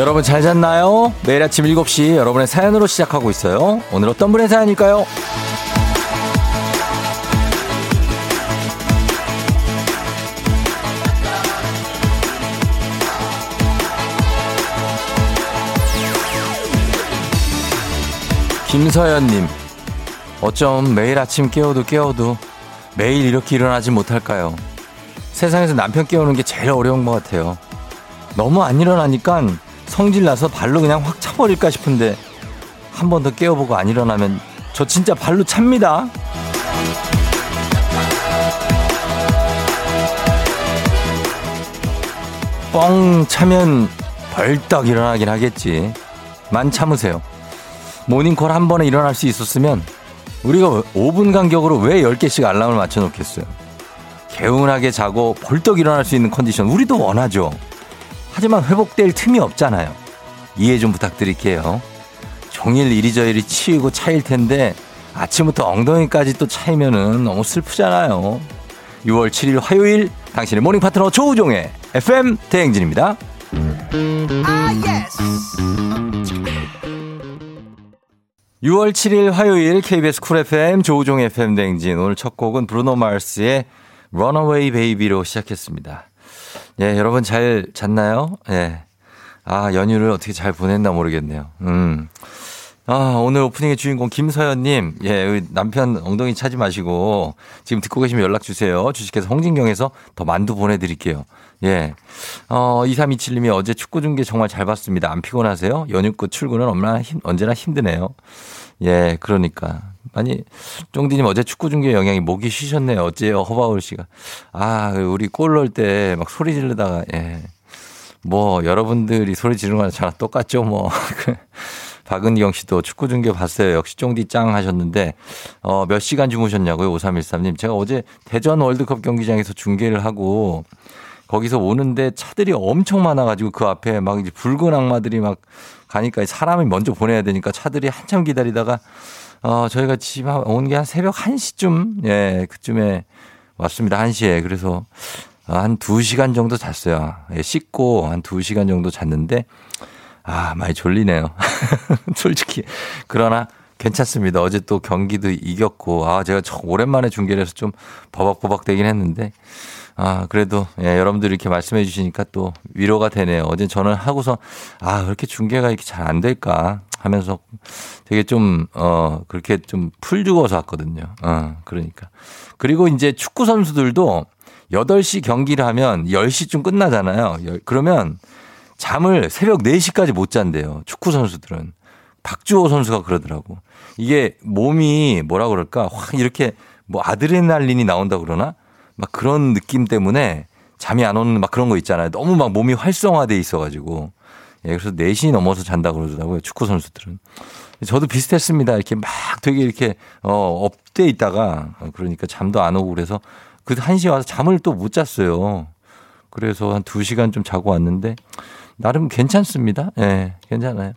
여러분 잘 잤나요? 매일 아침 7시 여러분의 사연으로 시작하고 있어요. 오늘 어떤 분의 사연일까요? 김서연님, 어쩜 매일 아침 깨워도 깨워도 매일 이렇게 일어나지 못할까요? 세상에서 남편 깨우는 게 제일 어려운 것 같아요. 너무 안 일어나니까 성질 나서 발로 그냥 확 차버릴까 싶은데 한 번 더 깨워보고 안 일어나면 저 진짜 발로 찹니다. 뻥 차면 벌떡 일어나긴 하겠지. 만 참으세요. 모닝콜 한 번에 일어날 수 있었으면 우리가 5분 간격으로 왜 10개씩 알람을 맞춰 놓겠어요. 개운하게 자고 벌떡 일어날 수 있는 컨디션 우리도 원하죠. 하지만 회복될 틈이 없잖아요. 이해 좀 부탁드릴게요. 종일 이리저리 치이고 차일 텐데 아침부터 엉덩이까지 또 차이면은 너무 슬프잖아요. 6월 7일 화요일 당신의 모닝 파트너 조우종의 FM 대행진입니다. 아, yes. 6월 7일 화요일 KBS 쿨 FM 조우종 FM 대행진 오늘 첫 곡은 브루노 마르스의 Runaway Baby로 시작했습니다. 예, 여러분 잘 잤나요? 예. 아, 연휴를 어떻게 잘 보냈나 모르겠네요. 음. 아, 오늘 오프닝의 주인공 김서연님, 예, 남편 엉덩이 차지 마시고 지금 듣고 계시면 연락 주세요. 주식회사 홍진경에서 더 만두 보내드릴게요. 예. 어, 2327님이 어제 축구 중계 정말 잘 봤습니다. 안 피곤하세요? 연휴 끝 출근은 얼마나 힘, 언제나 힘드네요. 예, 그러니까. 아니, 쫑디님 어제 축구 중계 영향이 목이 쉬셨네요. 어째요, 허바울 씨가. 아, 우리 골 넣을 때 막 소리 지르다가, 예. 뭐, 여러분들이 소리 지르는 거랑 저랑 똑같죠, 뭐. 박은경 씨도 축구 중계 봤어요. 역시 쫑디 짱 하셨는데, 어, 몇 시간 주무셨냐고요, 5313님. 제가 어제 대전 월드컵 경기장에서 중계를 하고, 거기서 오는데 차들이 엄청 많아가지고 그 앞에 막 이제 붉은 악마들이 막 가니까 사람이 먼저 보내야 되니까 차들이 한참 기다리다가 어, 저희가 집 온 게 한 새벽 1시쯤, 예, 그쯤에 왔습니다. 1시에. 그래서 한 2시간 정도 잤어요. 예, 씻고 한 2시간 정도 잤는데, 아, 많이 졸리네요. 솔직히. 그러나 괜찮습니다. 어제 또 경기도 이겼고, 아, 제가 오랜만에 중계를 해서 좀 버벅버벅 되긴 했는데, 아, 그래도, 예, 여러분들이 이렇게 말씀해 주시니까 또 위로가 되네요. 어제 저는 하고서, 아, 그렇게 중계가 이렇게 잘 안 될까 하면서 되게 좀, 어, 그렇게 좀 풀 죽어서 왔거든요. 어, 그러니까. 그리고 이제 축구 선수들도 8시 경기를 하면 10시쯤 끝나잖아요. 그러면 잠을 새벽 4시까지 못 잔대요. 축구 선수들은. 박주호 선수가 그러더라고. 이게 몸이 뭐라 그럴까? 확 이렇게 뭐 아드레날린이 나온다 그러나? 막 그런 느낌 때문에 잠이 안 오는 막 그런 거 있잖아요. 너무 막 몸이 활성화돼 있어가지고. 예, 그래서 4시 넘어서 잔다 그러더라고요. 축구 선수들은. 저도 비슷했습니다. 이렇게 막 되게 이렇게, 어, up돼 있다가, 그러니까 잠도 안 오고 그래서 그 1시에 와서 잠을 또 못 잤어요. 그래서 한 2시간 좀 자고 왔는데, 나름 괜찮습니다. 예, 괜찮아요.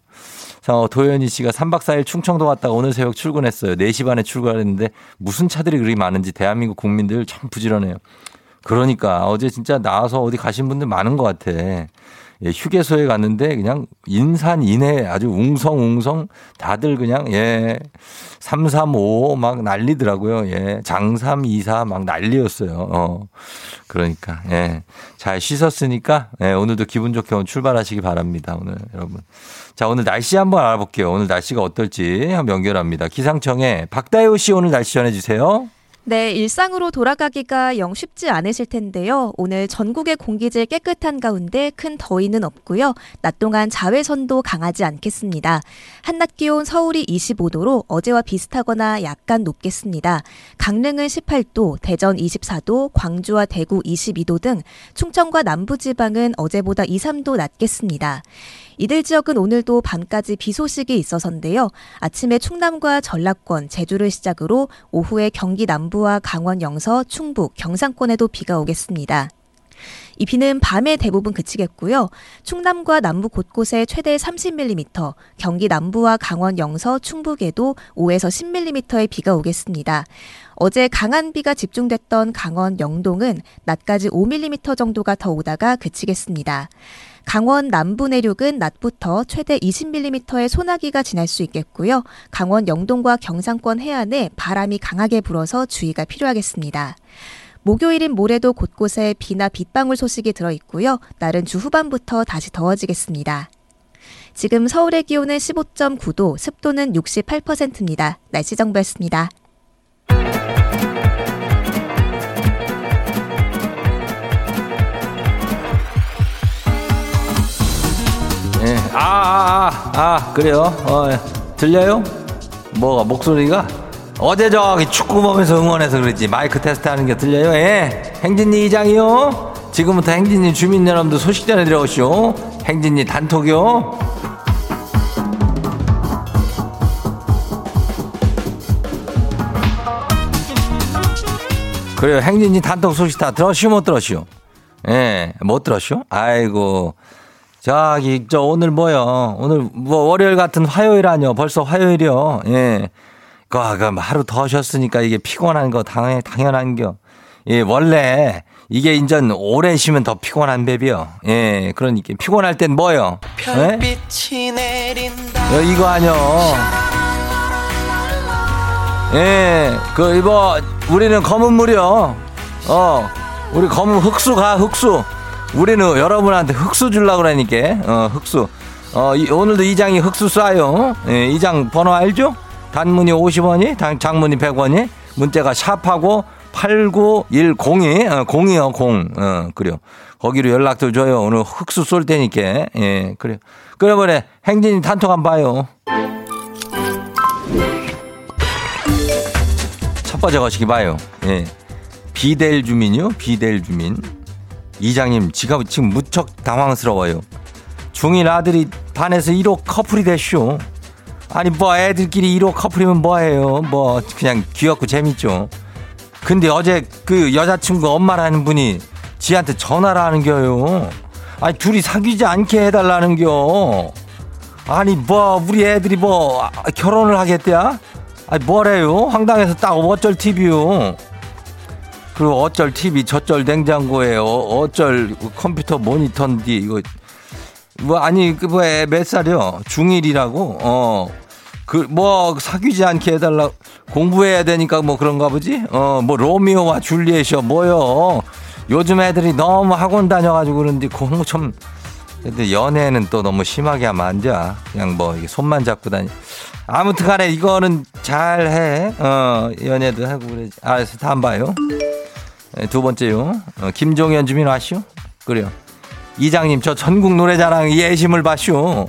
자, 어, 도현이 씨가 3박 4일 충청도 갔다가 오늘 새벽 출근했어요. 4시 반에 출근했는데 무슨 차들이 그리 많은지 대한민국 국민들 참 부지런해요. 그러니까 어제 진짜 나와서 어디 가신 분들 많은 것 같아. 예, 휴게소에 갔는데 그냥 인산 인해 아주 웅성웅성 다들 그냥 예, 335 막 난리더라고요. 예, 장삼 24 막 난리였어요. 어. 그러니까 예. 잘 씻었으니까 예, 오늘도 기분 좋게 오늘 출발하시기 바랍니다. 오늘 여러분. 자, 오늘 날씨 한번 알아볼게요. 오늘 날씨가 어떨지 한번 연결합니다. 기상청에 박다효 씨 오늘 날씨 전해 주세요. 네, 일상으로 돌아가기가 영 쉽지 않으실 텐데요. 오늘 전국의 공기질 깨끗한 가운데 큰 더위는 없고요. 낮 동안 자외선도 강하지 않겠습니다. 한낮 기온 서울이 25도로 어제와 비슷하거나 약간 높겠습니다. 강릉은 18도, 대전 24도, 광주와 대구 22도 등 충청과 남부 지방은 어제보다 2, 3도 낮겠습니다. 이들 지역은 오늘도 밤까지 비 소식이 있어서인데요. 아침에 충남과 전라권, 제주를 시작으로 오후에 경기 남부와 강원 영서, 충북, 경상권에도 비가 오겠습니다. 이 비는 밤에 대부분 그치겠고요. 충남과 남부 곳곳에 최대 30mm, 경기 남부와 강원 영서, 충북에도 5에서 10mm의 비가 오겠습니다. 어제 강한 비가 집중됐던 강원 영동은 낮까지 5mm 정도가 더 오다가 그치겠습니다. 강원 남부 내륙은 낮부터 최대 20mm의 소나기가 지날 수 있겠고요. 강원 영동과 경상권 해안에 바람이 강하게 불어서 주의가 필요하겠습니다. 목요일인 모레도 곳곳에 비나 빗방울 소식이 들어 있고요. 날은 주 후반부터 다시 더워지겠습니다. 지금 서울의 기온은 15.9도, 습도는 68%입니다. 날씨 정보였습니다. 예. 아, 아, 아, 아, 그래요? 어, 예. 들려요? 뭐가, 목소리가? 어제 저기 축구 보면서 응원해서 그랬지. 마이크 테스트 하는 게 들려요? 예. 행진이 이장이요? 지금부터 행진이 주민 여러분들 소식 전해드려오시오. 행진이 단톡이요? 그래요. 행진이 단톡 소식 다 들었시오? 못 들었시오? 예, 못 들었시오? 아이고. 저기, 저, 오늘 뭐요? 오늘 뭐 월요일 같은 화요일 아니요? 벌써 화요일이요? 예. 그, 그, 하루 더 쉬었으니까 이게 피곤한 거 당연, 당연한 겨. 예, 원래 이게 인전 오래 쉬면 더 피곤한 뱀이요. 예, 그러니까 피곤할 땐 뭐요? 예? 어, 이거 아니요. 예, 그, 이거, 우리는 검은 물이요. 어, 우리 검은 흑수 가, 흑수. 우리는 여러분한테 흑수 주려고 그러니까, 어, 흑수. 어, 이, 오늘도 이장이 흑수 쏴요. 예, 이장 번호 알죠? 단문이 50원이, 단, 장문이 100원이, 문자가 샵하고 8910이, 어, 0이요, 0. 어, 그래요. 거기로 연락도 줘요. 오늘 흑수 쏠 테니까, 예, 그래요. 그러면 행진이 단톡 한번 봐요. 첫 번째 거시기 봐요. 예. 비델 주민이요? 비델 주민. 이장님, 지가 지금 무척 당황스러워요. 중1 아들이 반에서 1호 커플이 됐쇼. 아니, 뭐 애들끼리 1호 커플이면 뭐해요. 뭐, 그냥 귀엽고 재밌죠. 근데 어제 그 여자친구 엄마라는 분이 지한테 전화를 하는 겨요. 아니, 둘이 사귀지 않게 해달라는 겨. 아니, 뭐, 우리 애들이 뭐, 결혼을 하겠대야? 아니, 뭐래요? 황당해서 딱 어쩔 TV요. 그 어쩔 TV, 저쩔 냉장고에 어, 어쩔 컴퓨터 모니터인데 이거 뭐 아니 그뭐몇 살이요? 중1이라고? 어. 그 뭐 사귀지 않게 해달라 공부해야 되니까 뭐 그런가 보지? 어뭐 로미오와 줄리엣이요 뭐요? 요즘 애들이 너무 학원 다녀가지고 그런데 공부 좀 근데 연애는 또 너무 심하게 하면 안 돼. 그냥 뭐 손만 잡고 다니. 아무튼 간에 이거는 잘 해. 어, 연애도 하고 그래. 알았어. 다음 봐요. 네, 두 번째요. 어, 김종현 주민 와시오? 그래요. 이장님, 저 전국 노래자랑 예심을 봐시오.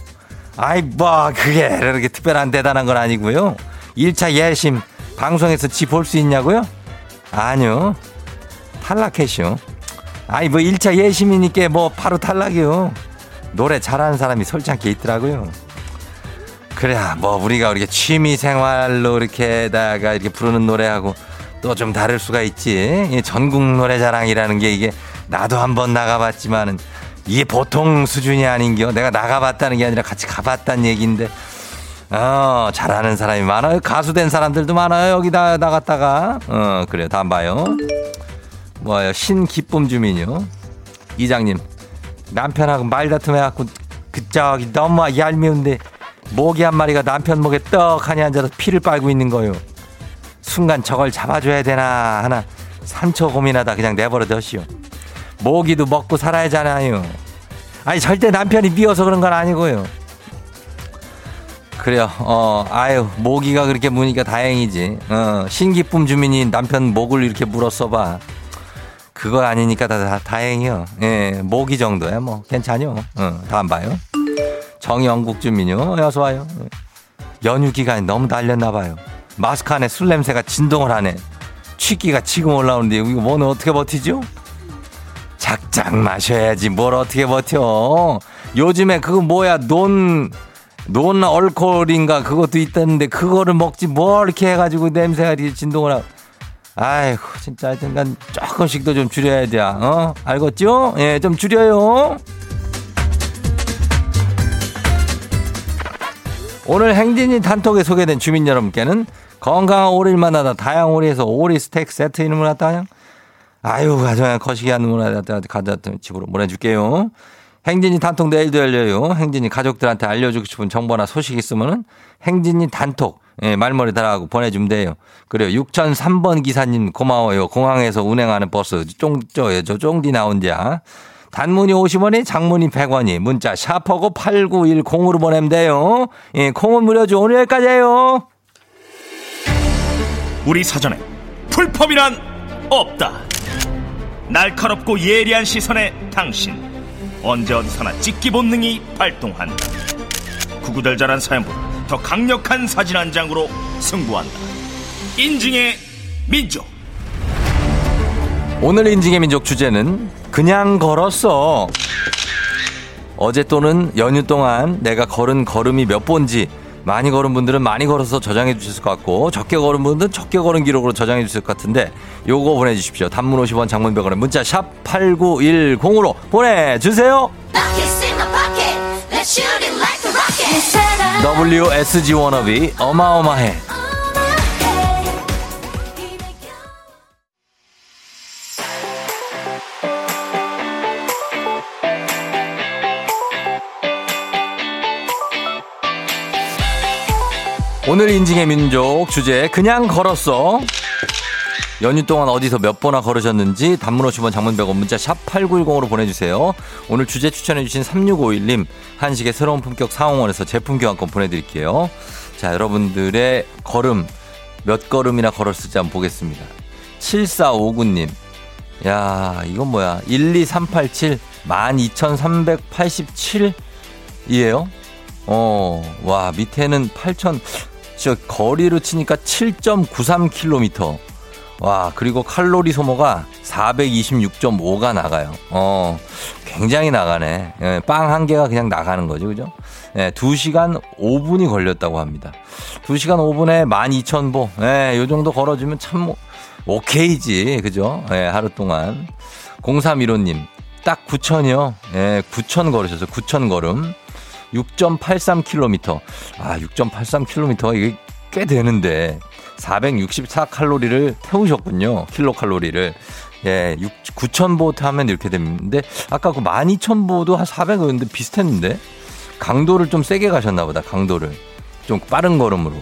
아이, 뭐, 그게 이렇게 특별한 대단한 건 아니고요. 1차 예심, 방송에서 지 볼 수 있냐고요? 아니요. 탈락했쇼. 아이, 뭐 1차 예심이니까 뭐 바로 탈락이요. 노래 잘하는 사람이 솔직하게 있더라고요. 그래, 뭐 우리가 우리가 취미 생활로 이렇게다가 이렇게 부르는 노래하고 또 좀 다를 수가 있지. 전국 노래자랑이라는 게 이게 나도 한번 나가봤지만은 이게 보통 수준이 아닌겨. 내가 나가봤다는 게 아니라 같이 가봤다는 얘기인데. 어, 잘하는 사람이 많아요. 가수 된 사람들도 많아요. 여기다 나갔다가. 어, 그래요. 다음 봐요. 뭐요? 신기쁨 주민요. 이장님. 남편하고 말다툼 해갖고, 그, 저기, 너무 얄미운데, 모기 한 마리가 남편 목에 떡하니 앉아서 피를 빨고 있는 거요. 순간 저걸 잡아줘야 되나 하나 산초 고민하다 그냥 내버려 뒀시오. 모기도 먹고 살아야잖아요. 아니 절대 남편이 미워서 그런 건 아니고요. 그래요. 어, 아유, 모기가 그렇게 무니까 다행이지. 어, 신기쁨 주민이 남편 목을 이렇게 물었어 봐. 그거 아니니까 다, 다 다행이요. 예, 모기 정도야 뭐 괜찮요. 어, 다음 봐요. 정영국 주민요. 어서 와요. 연휴 기간이 너무 달렸나 봐요. 마스크 안에 술 냄새가 진동을 하네. 취기가 지금 올라오는데 이거 뭐는 어떻게 버티죠? 작작 마셔야지 뭘 어떻게 버텨. 요즘에 그거 뭐야 논, 논 얼콜인가 그것도 있다는데 그거를 먹지 뭘 이렇게 해가지고 냄새가 이렇게 진동을 하고. 아이고 진짜 하여튼간 조금씩 더 좀 줄여야 돼. 어? 알겠죠? 예, 좀 줄여요. 오늘 행진이 단톡에 소개된 주민 여러분께는 건강한 오리를 만나다 다양 오리에서 오리 스테이크 세트 이름을 갖다 아유 가져야 거시기 하는 문화 가져다 집으로 보내줄게요. 행진이 단톡 내일도 열려요. 행진이 가족들한테 알려주고 싶은 정보나 소식 있으면은 행진이 단톡 예, 말머리 달아고 보내주면 돼요. 그래요. 6003번 기사님 고마워요. 공항에서 운행하는 버스 쫑저요. 저 쫑디 나온자. 단문이 50원이 장문이 100원이 문자 샤퍼고 8910으로 보내면 돼요. 예, 콩은 무료죠. 오늘 여기까지예요. 우리 사전에 풀펌이란 없다. 날카롭고 예리한 시선에 당신 언제 어디서나 찍기 본능이 발동한다. 구구절절한 사연보다 더 강력한 사진 한 장으로 승부한다. 인증의 민족. 오늘 인증의 민족 주제는 그냥 걸었어. 어제 또는 연휴 동안 내가 걸은 걸음이 몇 번지 많이 걸은 분들은 많이 걸어서 저장해 주실 것 같고 적게 걸은 분들은 적게 걸은 기록으로 저장해 주실 것 같은데 요거 보내주십시오. 단문 50원 장문 100원에 문자 샵 8910으로 보내주세요. WSG 워너비 어마어마해. 오늘 인증의 민족 주제 그냥 걸었어. 연휴 동안 어디서 몇 번이나 걸으셨는지 단문 50원 장문 100원 문자 샵 8910으로 보내주세요. 오늘 주제 추천해주신 3651님 한식의 새로운 품격 상황원에서 제품 교환권 보내드릴게요. 자 여러분들의 걸음 몇 걸음이나 걸었을지 한번 보겠습니다. 7459님 야 이건 뭐야 12387 12387이에요? 어, 와, 밑에는 8천, 저 거리로 치니까 7.93km. 와, 그리고 칼로리 소모가 426.5가 나가요. 어, 굉장히 나가네. 예, 빵한 개가 그냥 나가는 거죠. 그죠? 예, 2시간 5분이 걸렸다고 합니다. 2시간 5분에 12,000보. 예, 요 정도 걸어주면 참, 뭐, 오케이지. 그죠? 예, 하루 동안. 0315님, 딱 9,000이요. 예, 9,000 걸으셔서 9,000 걸음. 6.83km. 아, 6.83km가 이게 꽤 되는데 464칼로리를 태우셨군요. 킬로칼로리를. 예, 6, 9,000보 타면 이렇게 되는데 아까 그 12,000보도 한 400인데 비슷했는데 강도를 좀 세게 가셨나 보다. 강도를. 좀 빠른 걸음으로.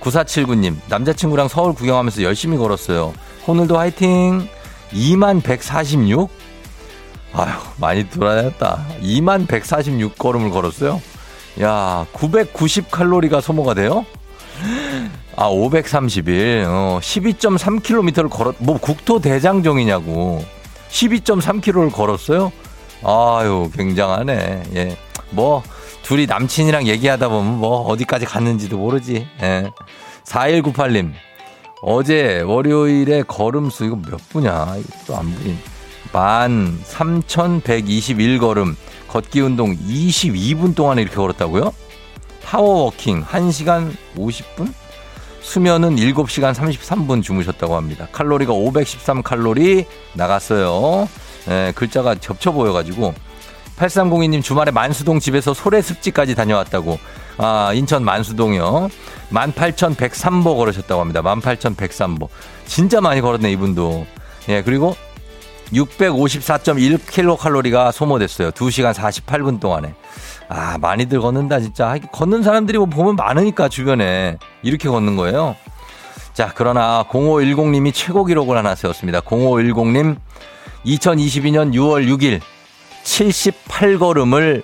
9479님, 남자친구랑 서울 구경하면서 열심히 걸었어요. 오늘도 화이팅! 2만 146? 아휴, 많이 돌아다녔다. 2만 146 걸음을 걸었어요? 야, 990 칼로리가 소모가 돼요? 아, 531. 어, 12.3km를 걸었, 뭐 국토 대장정이냐고. 12.3km를 걸었어요? 아유, 굉장하네. 예. 뭐, 둘이 남친이랑 얘기하다 보면 뭐, 어디까지 갔는지도 모르지. 예. 4198님. 어제 월요일에 걸음수, 이거 몇 분이야? 이거 또안 보인. 만 3,121걸음. 걷기 운동 22분 동안 이렇게 걸었다고요? 파워워킹 1시간 50분? 수면은 7시간 33분 주무셨다고 합니다. 칼로리가 513칼로리 나갔어요. 네, 글자가 겹쳐 보여가지고. 8302님 주말에 만수동 집에서 소래습지까지 다녀왔다고. 아, 인천 만수동이요. 18,103보 걸으셨다고 합니다. 18,103보. 진짜 많이 걸었네, 이분도. 예, 그리고 654.1kcal가 소모됐어요. 2시간 48분 동안에. 아, 많이들 걷는다, 진짜. 걷는 사람들이 뭐 보면 많으니까, 주변에. 이렇게 걷는 거예요. 자, 그러나 0510님이 최고 기록을 하나 세웠습니다. 0510님, 2022년 6월 6일 78걸음을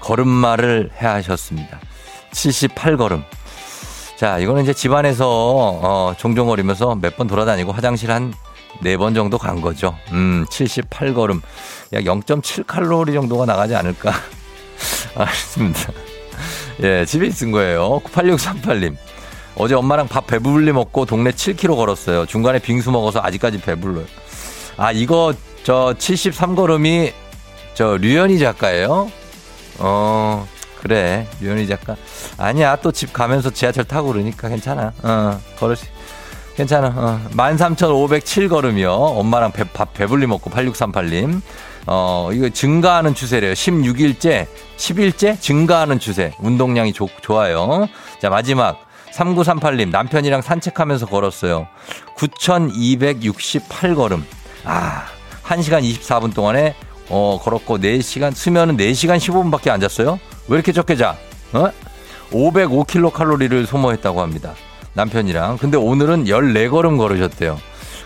걸음마를 해 하셨습니다. 78걸음. 자, 이거는 이제 집안에서 어, 종종 거리면서 몇 번 돌아다니고 화장실 한 네 번 정도 간 거죠. 음, 78걸음. 약 0.7칼로리 정도가 나가지 않을까. 알겠습니다. 예, 집에 있은 거예요. 8638님. 어제 엄마랑 밥 배불리 먹고 동네 7km 걸었어요. 중간에 빙수 먹어서 아직까지 배불러요. 아, 이거 저 73걸음이 저 류현희 작가예요? 어, 그래. 류현희 작가. 아니야. 또 집 가면서 지하철 타고 그러니까 괜찮아. 어, 걸을 수 괜찮아. 어. 13,507걸음이요. 엄마랑 배, 밥 배불리 먹고 8638님. 어, 이거 증가하는 추세래요. 16일째, 10일째 증가하는 추세. 운동량이 좋, 좋아요. 자, 마지막. 3938님, 남편이랑 산책하면서 걸었어요. 9,268걸음. 아, 1시간 24분 동안에 어, 걸었고 4시간, 수면은 4시간 15분밖에 안 잤어요? 왜 이렇게 적게 자? 어? 505kcal 칼로리를 소모했다고 합니다. 남편이랑. 근데 오늘은 14걸음 걸으셨대요.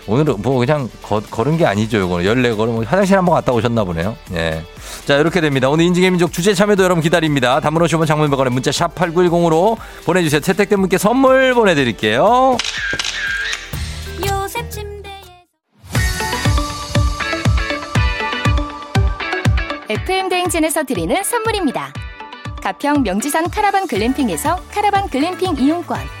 오늘은 뭐 그냥 거, 걸은 게 아니죠, 이거는. 14걸음. 화장실 한번 갔다 오셨나 보네요. 예. 자, 이렇게 됩니다. 오늘 인증의 민족 주제 참여도 여러분 기다립니다. 담으로 오시면 장문백원에 문자 샵 8910으로 보내주세요. 채택된 분께 선물 보내드릴게요. 요셉 FM 대행진에서 드리는 선물입니다. 가평 명지산 카라반 글램핑에서 카라반 글램핑 이용권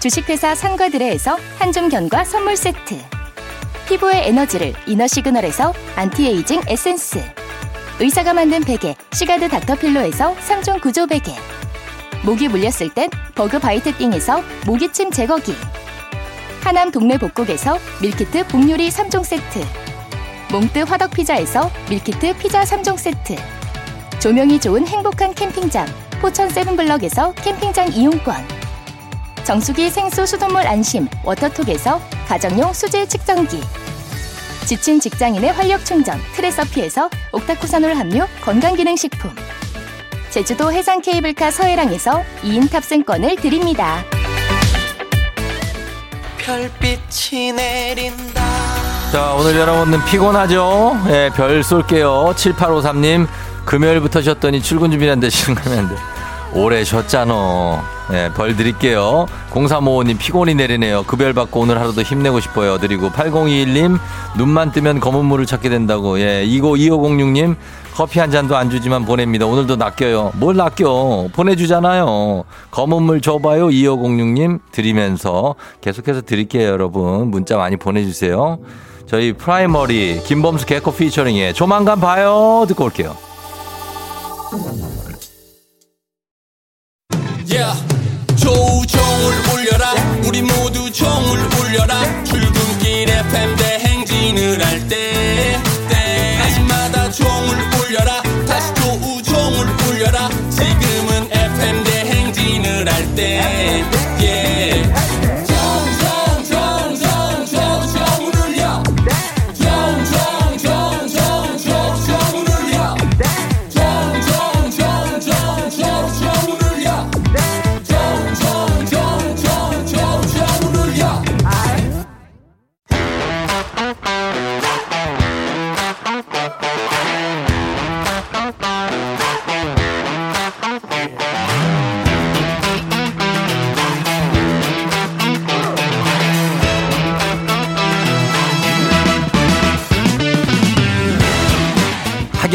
주식회사 상과드레에서 한줌견과 선물 세트. 피부의 에너지를 이너 시그널에서 안티에이징 에센스. 의사가 만든 베개 시가드 닥터필로에서 3종 구조 베개. 모기 물렸을 땐 버그 바이트 띵에서 모기침 제거기. 하남 동네 복국에서 밀키트 복요리 3종 세트. 몽뜨 화덕 피자에서 밀키트 피자 3종 세트. 조명이 좋은 행복한 캠핑장 포천 세븐블럭에서 캠핑장 이용권 정수기 생수 수돗물 안심 워터톡에서 가정용 수질 측정기 지친 직장인의 활력 충전 트레서피에서 옥타코사놀 함유 건강기능식품 제주도 해상 케이블카 서해랑에서 2인 탑승권을 드립니다. 별빛이 내린다. 자, 오늘 여러분은 피곤하죠? 예, 별 쏠게요. 7853님, 금요일부터 쉬었더니 출근 준비는 되시는 거면 돼. 오래 쉬었잖아. 네, 벌 드릴게요. 0355님 피곤이 내리네요. 급여를 받고 오늘 하루도 힘내고 싶어요. 드리고 8021님 눈만 뜨면 검은 물을 찾게 된다고. 예, 이거 2506님 커피 한 잔도 안 주지만 보냅니다. 오늘도 낚여요. 뭘 낚여? 보내주잖아요. 검은 물 줘봐요. 2506님 드리면서 계속해서 드릴게요, 여러분. 문자 많이 보내주세요. 저희 프라이머리 김범수 개코 피처링에 조만간 봐요. 듣고 올게요.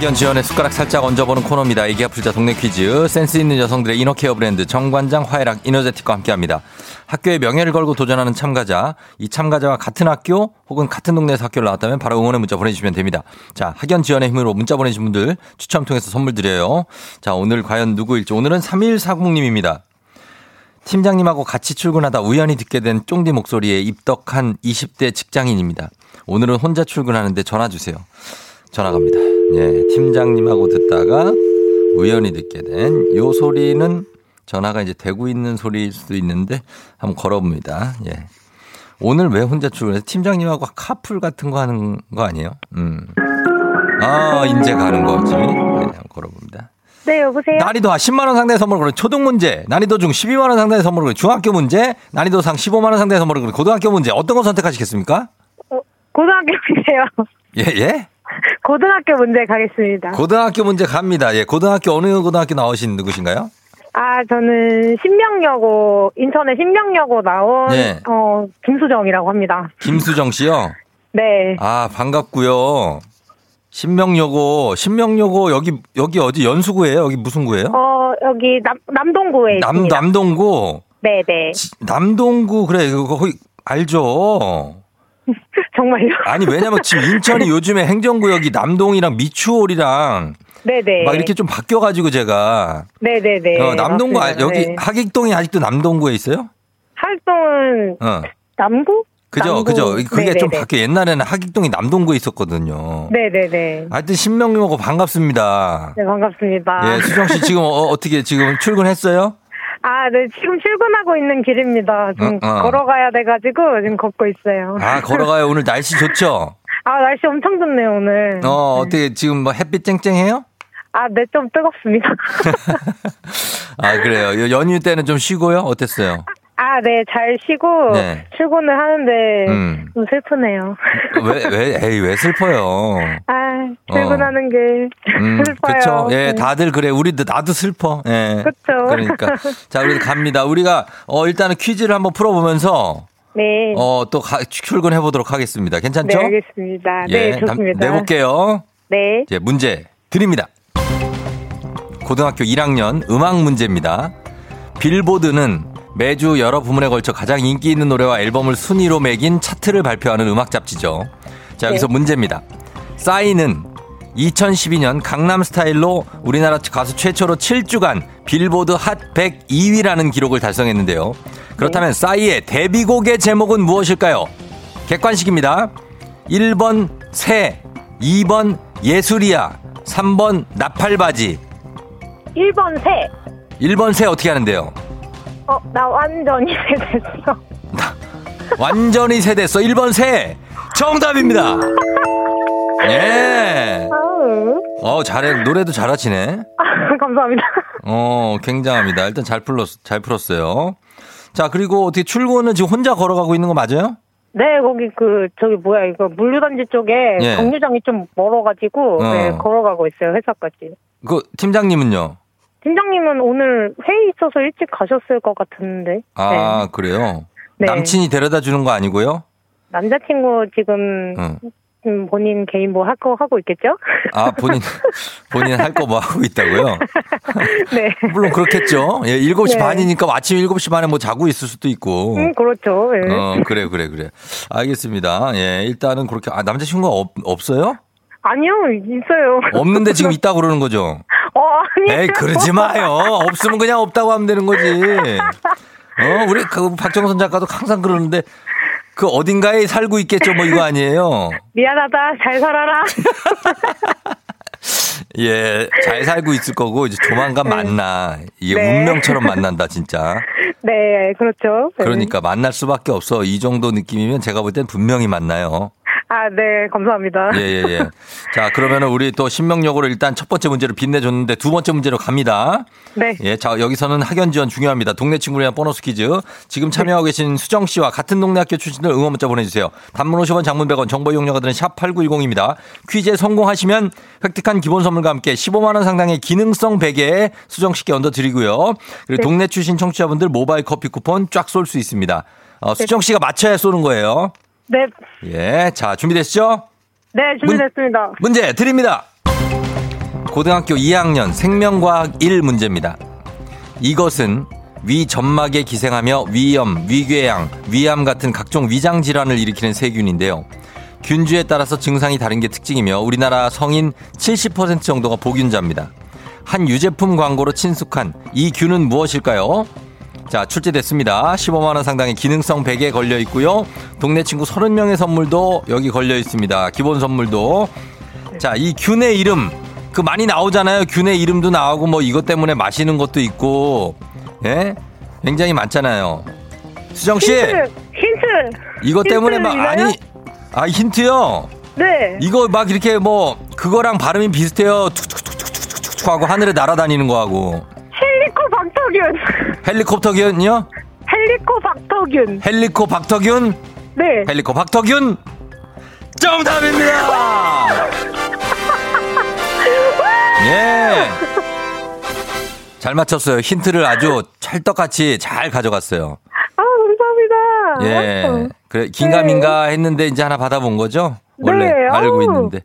학연 지연의 숟가락 살짝 얹어보는 코너입니다. 애기 아플자 동네 퀴즈. 센스 있는 여성들의 이너케어 브랜드 정관장 화해락 이너제틱과 함께합니다. 학교의 명예를 걸고 도전하는 참가자. 이 참가자와 같은 학교 혹은 같은 동네에서 학교를 나왔다면 바로 응원의 문자 보내주시면 됩니다. 자, 학연 지연의 힘으로 문자 보내주신 분들 추첨 통해서 선물 드려요. 자, 오늘 과연 누구일지. 오늘은 3140님입니다. 팀장님하고 같이 출근하다 우연히 듣게 된 쫑디 목소리에 입덕한 20대 직장인입니다. 오늘은 혼자 출근하는데 전화 주세요. 전화 갑니다. 예, 팀장님하고 듣다가 우연히 듣게 된 요 소리는 전화가 이제 되고 있는 소리일 수도 있는데 한번 걸어봅니다. 예. 오늘 왜 혼자 출근해서 팀장님하고 카풀 같은 거 하는 거 아니에요? 음. 아, 이제 가는 거지. 네, 한번 걸어봅니다. 네, 여보세요? 난이도 10만 원 상당의 선물을 그래. 초등 문제, 난이도 중 12만 원 상당의 선물을 그래. 중학교 문제, 난이도 상 15만 원 상당의 선물을 그래. 고등학교 문제, 어떤 거 선택하시겠습니까? 어, 고등학교 문제요. 예, 예? 고등학교 문제 가겠습니다. 고등학교 문제 갑니다. 예, 고등학교 어느 고등학교 나오신 누구신가요? 아, 저는 신명여고, 인천의 신명여고 나온, 네. 어, 김수정이라고 합니다. 김수정 씨요. 네. 아, 반갑고요. 신명여고, 신명여고 여기 여기 어디 연수구예요? 여기 무슨 구예요? 어, 여기 남, 남동구에 남 있습니다. 남동구. 네 네. 지- 남동구 그래 그거 거기 알죠. 정말요? 아니 왜냐면 지금 인천이 요즘에 행정구역이 남동이랑 미추홀이랑 네네. 막 이렇게 좀 바뀌어가지고 제가 네네네. 어, 남동구 아-. 여기 네. 하객동이 아직도 남동구에 있어요? 활동은 어. 남구? 그죠, 남구. 그죠. 그게 좀 네네네. 바뀌어. 옛날에는 하객동이 남동구에 있었거든요. 네네네. 하여튼 신명여고 반갑습니다. 네, 반갑습니다. 예, 수정 씨 지금 어, 떻게 지금 출근했어요? 아, 네, 지금 출근하고 있는 길입니다. 좀 어, 어. 걸어가야 돼가지고 지금 걷고 있어요. 아, 걸어가요. 오늘 날씨 좋죠? 아, 날씨 엄청 좋네요, 오늘. 어, 어떻게 지금 뭐 햇빛 쨍쨍해요? 아, 네, 좀 뜨겁습니다. 아, 그래요. 요 연휴 때는 좀 쉬고요? 어땠어요? 아, 네, 잘 쉬고 네. 출근을 하는데 음. 좀 슬프네요. 왜, 왜, 에이, 왜 슬퍼요? 아, 출근하는 게 음, 슬퍼요. 그쵸. 예, 네. 다들 그래. 우리도, 나도 슬퍼. 예. 그쵸. 그러니까. 자, 우리 갑니다. 우리가, 어, 일단은 퀴즈를 한번 풀어보면서, 네. 어, 또 가, 출근해 보도록 하겠습니다. 네, 괜찮죠? 알겠습니다. 예, 네, 좋습니다. 내볼게요. 네. 이제 문제 드립니다. 고등학교 1학년 음악 문제입니다. 빌보드는 매주 여러 부문에 걸쳐 가장 인기 있는 노래와 앨범을 순위로 매긴 차트를 발표하는 음악 잡지죠. 자, 여기서 네. 문제입니다. 싸이는 2012년 강남 스타일로 우리나라 가수 최초로 7주간 빌보드 핫 100 2위라는 기록을 달성했는데요. 그렇다면 싸이의 데뷔곡의 제목은 무엇일까요? 객관식입니다. 1번 새, 2번 예술이야, 3번 나팔바지. 1번 새. 1번 새 어떻게 하는데요? 어, 나 완전히 세됐어. 완전히 세됐어. 1번 새. 정답입니다. 예. 어, 잘해. 노래도 잘 하시네. 아, 감사합니다. 어, 굉장합니다. 일단 잘 풀었, 잘 풀었어요. 자, 그리고 어떻게 출근은 지금 혼자 걸어가고 있는 거 맞아요? 네, 거기 그 저기 뭐야 이거 물류단지 쪽에 예. 정류장이 좀 멀어가지고 어. 네, 걸어가고 있어요 회사까지. 그, 팀장님은요? 팀장님은 오늘 회의 있어서 일찍 가셨을 것 같은데. 아, 네. 그래요? 네. 남친이 데려다 주는 거 아니고요? 남자친구 지금 응. 음, 본인 개인 뭐 할 거 하고 있겠죠? 아, 본인, 본인 할 거 뭐 하고 있다고요? 네. 물론 그렇겠죠. 예, 7시 네. 반이니까 아침 7시 반에 뭐 자고 있을 수도 있고. 음, 그렇죠. 네. 어, 그래, 그래, 그래. 알겠습니다. 예, 일단은 그렇게, 아, 남자친구가 없, 없어요? 아니요, 있어요. 없는데 지금 있다고 그러는 거죠? 어, 아니요. 에이, 그러지 마요. 없으면 그냥 없다고 하면 되는 거지. 어, 우리 그 박정선 작가도 항상 그러는데 그 어딘가에 살고 있겠죠, 뭐 이거 아니에요. 미안하다. 잘 살아라. 예, 잘 살고 있을 거고 이제 조만간 만나. 이게 네. 운명처럼 만난다, 진짜. 네, 그렇죠. 네. 그러니까 만날 수밖에 없어. 이 정도 느낌이면 제가 볼 땐 분명히 만나요. 아, 네, 감사합니다. 예, 예, 예. 자, 그러면은 우리 또 신명력으로 일단 첫 번째 문제로 빛내줬는데 두 번째 문제로 갑니다. 네. 예, 자, 여기서는 학연 지원 중요합니다. 동네 위한 보너스 퀴즈. 지금 참여하고 계신 수정 씨와 같은 동네 학교 출신들 응원 문자 보내주세요. 단문 50원, 장문 100원, 정보 이용료가 드는 샵 8910입니다. 퀴즈에 성공하시면 획득한 기본 선물과 함께 15만원 상당의 기능성 베개 수정 씨께 얹어 드리고요. 그리고 네. 동네 출신 청취자분들 모바일 커피 쿠폰 쫙 쏠 수 있습니다. 어, 수정 씨가 맞춰야 쏘는 거예요. 네, 예, 자, 준비되시죠? 네, 준비됐습니다. 문제 드립니다. 고등학교 2학년 생명과학 1 문제입니다. 이것은 위 점막에 기생하며 위염, 위궤양, 위암 같은 각종 위장 질환을 일으키는 세균인데요. 균주에 따라서 증상이 다른 게 특징이며 우리나라 성인 70% 정도가 보균자입니다. 한 유제품 광고로 친숙한 이 균은 무엇일까요? 자, 출제됐습니다. 15만원 상당의 기능성 베개 걸려 있고요. 동네 친구 30명의 선물도 여기 걸려 있습니다. 기본 선물도. 자, 이 균의 이름. 그 많이 나오잖아요. 균의 이름도 나오고 뭐 이것 때문에 마시는 것도 있고. 예? 굉장히 많잖아요. 수정씨! 힌트! 힌트! 이것 때문에 막? 아니, 아, 힌트요? 네. 이거 막 이렇게 뭐, 그거랑 발음이 비슷해요. 툭툭툭툭툭툭 하고 하늘에 날아다니는 거하고. 헬리코박터균. 헬리콥터균이요? 헬리코박터균. 헬리코 박터균? 네. 헬리코 박터균? 정답입니다! 예. 잘 맞췄어요. 힌트를 아주 찰떡같이 잘 가져갔어요. 아, 감사합니다. 예. 그래, 긴가민가 했는데 이제 하나 받아본 거죠? 원래 네, 알고. 있는데.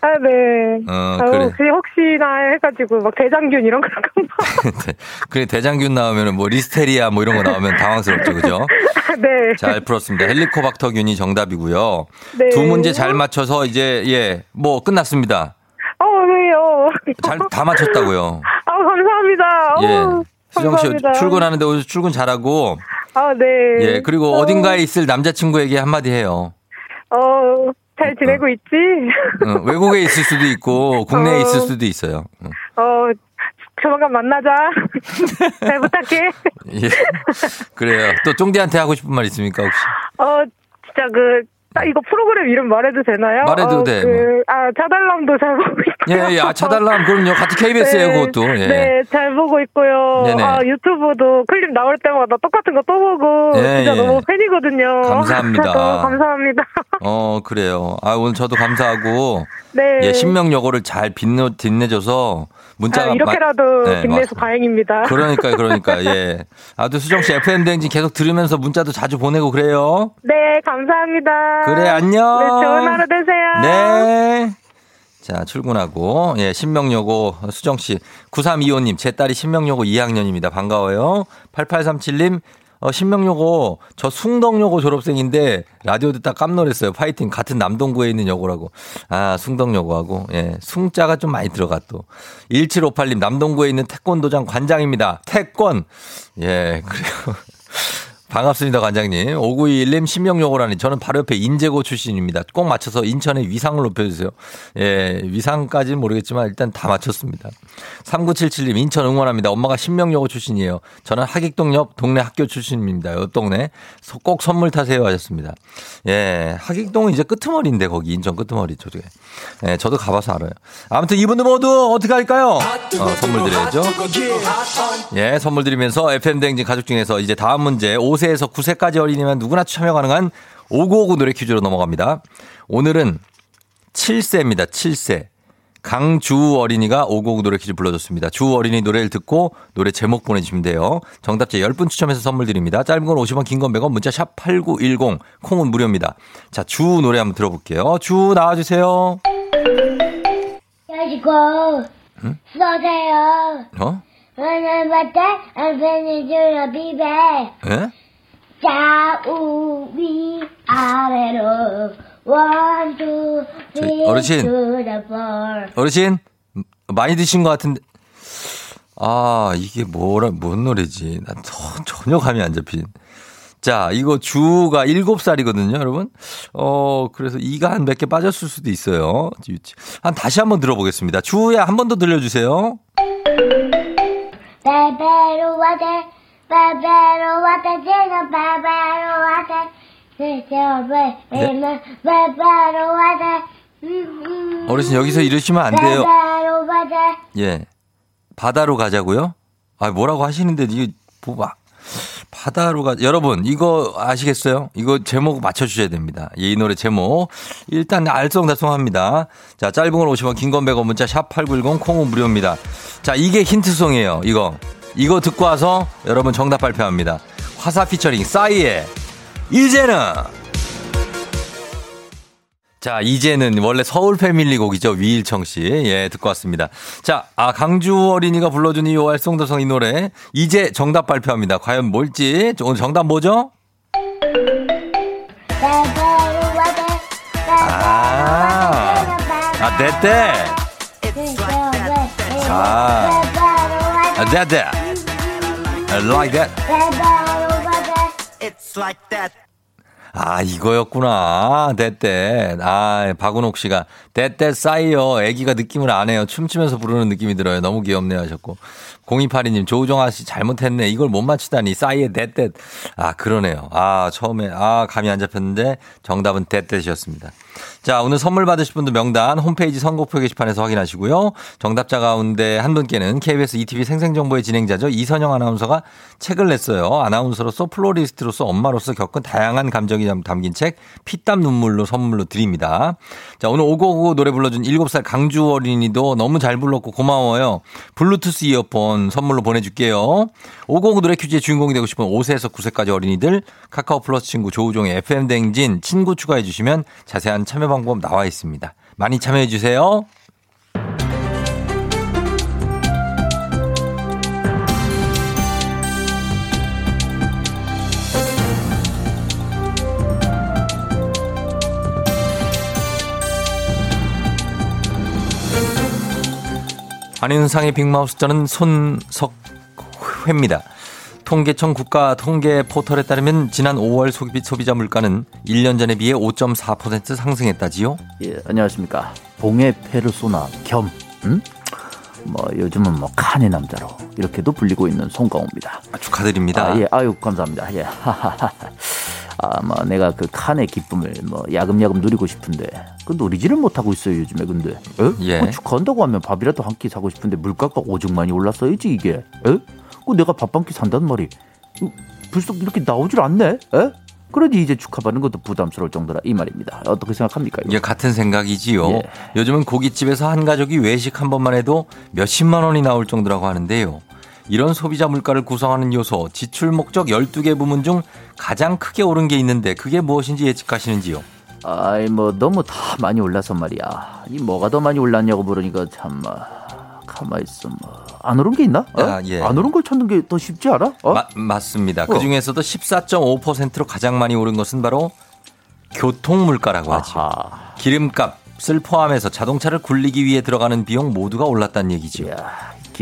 아, 네. 어, 아유, 그래. 혹시 혹시나 해가지고 막 대장균 이런 거 네. 그래, 대장균 나오면 뭐 리스테리아 뭐 이런 거 나오면 당황스럽죠. 그죠? 네. 잘 풀었습니다. 헬리코박터균이 정답이고요. 네. 두 문제 잘 맞춰서 이제, 예, 뭐 끝났습니다. 어, 왜요? 잘 다 맞췄다고요. 아, 감사합니다. 예. 수정 씨. 출근하는데 오늘 출근 잘하고 아, 네. 예 그리고 어, 어딘가에 있을 남자친구에게 한마디 해요. 어, 잘 지내고 있지? 어, 외국에 있을 수도 있고 국내에 어. 있을 수도 있어요. 어. 어, 조만간 만나자. 잘 부탁해. 예. 그래요. 또 쫑디한테 하고 싶은 말 있습니까 혹시? 어, 진짜 그, 아, 이거 프로그램 이름 말해도 되나요? 말해도 어, 돼, 그, 뭐. 아, 자달람도 잘 보고 있고요. 예, 예. 아, 차달람 그럼요. 같은 KBS예요, 네, 그것도. 예. 네, 잘 보고 있고요. 네네. 아, 유튜브도 클립 나올 때마다 똑같은 거 또 보고 예, 진짜 예. 너무 팬이거든요. 감사합니다. 감사합니다. 어, 그래요. 아, 오늘 저도 감사하고 네. 예, 신명 요거를 잘 빛내 빛내줘서 문자가 아, 이렇게라도 마- 네, 빛내서. 다행입니다. 그러니까요, 그러니까 예. 아또 수정 씨 FM 대행진 계속 들으면서 문자도 자주 보내고 그래요. 네, 감사합니다. 그래 안녕. 네, 좋은 하루 되세요. 네. 자, 출근하고, 예, 신명여고, 수정 씨. 9325님, 제 딸이 신명여고 2학년입니다. 반가워요. 8837님, 어, 신명여고, 저 숭덕여고 졸업생인데, 라디오 듣다 깜놀했어요. 파이팅. 같은 남동구에 있는 여고라고. 아, 숭덕여고하고, 예, 숭자가 좀 많이 들어가 또. 1758님, 남동구에 있는 태권도장 관장입니다. 태권. 예, 그래요. 반갑습니다, 관장님. 5921님, 신명요고라니. 저는 바로 옆에 인제고 출신입니다. 꼭 맞춰서 인천의 위상을 높여주세요. 예, 위상까지는 모르겠지만 일단 다 맞췄습니다. 3977님, 인천 응원합니다. 엄마가 신명요고 출신이에요. 저는 하객동 옆 동네 학교 출신입니다. 옆 동네. 소- 꼭 선물 타세요 하셨습니다. 예, 하객동은 이제 끄트머리인데, 거기 인천 끄트머리 쪽에. 예, 저도 가봐서 알아요. 아무튼 이분들 모두 어떻게 할까요? 어, 선물 드려야죠. 예, 선물 드리면서 FM대행진 가족 중에서 이제 다음 문제 5 세에서 9세까지 어린이면 누구나 참여 가능한 5959 노래 퀴즈로 넘어갑니다. 오늘은 7세입니다. 7세. 강주 어린이가 559 노래 퀴즈 불러줬습니다. 주 어린이 노래를 듣고 노래 제목 보내주시면 돼요. 정답자 10분 추첨해서 선물 드립니다. 짧은 건 50원, 긴 건 100원, 문자 샵 8910, 콩은 무료입니다. 자, 주 노래 한번 들어볼게요. 주 나와주세요. 가지고 써세요. 어? 오늘 안편이 줄여 비배 예? 좌우 위 아래로 원투 어르신. 어르신 음, 많이 드신 것 같은데. 아 이게 뭐라 뭔 노래지? 난 저- 전혀 감이 안 잡힌. 자 이거 주가 일곱 살이거든요 여러분. 어 그래서 이가 한 몇 개 빠졌을 수도 있어요. 한 다시 한번 들어보겠습니다. 주야 한 번 더 들려주세요. 베베로 와대 베베로 와대 지금 베베로 와대 네? 베베로 베베로 와대 음, 어르신 여기서 이러시면 안 돼요 베베로 와대 예 바다로 가자고요 아 뭐라고 하시는데 이게 뭐막 바다로 가 여러분 이거 아시겠어요? 이거 제목 맞춰주셔야 됩니다. 이 노래 제목 일단 알쏭달쏭합니다. 자 짧은 걸 50원 긴 건 100원 문자 샵 #8910 콩은 무료입니다. 자 이게 힌트송이에요. 이거 이거 듣고 와서 여러분 정답 발표합니다. 화사 피처링 싸이의 이제는 자, 이제는 원래 서울 패밀리 곡이죠. 위일청 씨. 예, 듣고 왔습니다. 자, 아, 강주 어린이가 불러준 이 활성도성 이 노래. 이제 정답 발표합니다. 과연 뭘지. 오늘 정답 뭐죠? 아, 아, 됐대. 아, 아, 됐대. Like that. 아, 이거였구나. 대때. 아, 박은옥 씨가. 대때 싸이요. 애기가 느낌을 안 해요. 춤추면서 부르는 느낌이 들어요. 너무 귀엽네요. 하셨고. 0282님, 조우정아 씨 잘못했네. 이걸 못 맞추다니. 싸이의 대때. 아, 그러네요. 아, 처음에. 아, 감이 안 잡혔는데 정답은 대때이었습니다. 자, 오늘 선물 받으실 분들 명단 홈페이지 선곡표 게시판에서 확인하시고요. 정답자 가운데 한 분께는 KBS ETV 생생정보의 진행자죠. 이선영 아나운서가 책을 냈어요. 아나운서로서 플로리스트로서 엄마로서 겪은 다양한 감정 이 담긴 책 피땀 눈물로 선물로 드립니다. 자, 오늘 오고오고 노래 불러준 7살 강주 어린이도 너무 잘 불렀고 고마워요. 블루투스 이어폰 선물로 보내줄게요. 오고오고 노래 퀴즈의 주인공이 되고 싶은 5세에서 9세까지 어린이들 카카오 플러스 친구 조우종의 FM 댕진 친구 추가해 주시면 자세한 참여 방법 나와 있습니다. 많이 참여해 주세요. 안윤상의 빅마우스 저는 손석회입니다. 통계청 국가 통계 포털에 따르면 지난 5월 소비, 소비 자 물가는 1년 전에 비해 5.4% 상승했다지요? 예, 안녕하십니까. 봉의 페르소나 겸, 음? 뭐 요즘은 뭐 칸의 남자로 이렇게도 불리고 있는 송강호입니다. 아, 축하드립니다. 아, 예, 아유 감사합니다. 예, 아, 뭐 내가 그 칸의 기쁨을 뭐 야금야금 누리고 싶은데 그 누리지를 못하고 있어요 요즘에 근데. 에? 예. 뭐 축하한다고 하면 밥이라도 한 끼 사고 싶은데 물가가 오죽 많이 올랐어야지 이게. 에? 그 내가 밥 한 끼 산단 말이 어, 벌써 이렇게 나오질 않네. 에? 그러니 이제 축하받는 것도 부담스러울 정도라 이 말입니다. 어떻게 생각합니까? 이거? 예, 같은 생각이지요. 예. 요즘은 고깃집에서 한 가족이 외식 한 번만 해도 몇십만 원이 나올 정도라고 하는데요. 이런 소비자 물가를 구성하는 요소, 지출 목적 12개 부문 중 가장 크게 오른 게 있는데 그게 무엇인지 예측하시는지요? 아이 뭐 너무 다 많이 올라서 말이야. 이 뭐가 더 많이 올랐냐고 물으니까 참 뭐, 가만 있어 뭐안 오른 게 있나? 어? 아, 예. 안 오른 걸 찾는 게 더 쉽지 않아? 어? 마- 맞습니다. 그 중에서도 14.5%로 가장 많이 오른 것은 바로 교통 물가라고 하죠. 아하. 기름값을 포함해서 자동차를 굴리기 위해 들어가는 비용 모두가 올랐다는 얘기죠. 이야,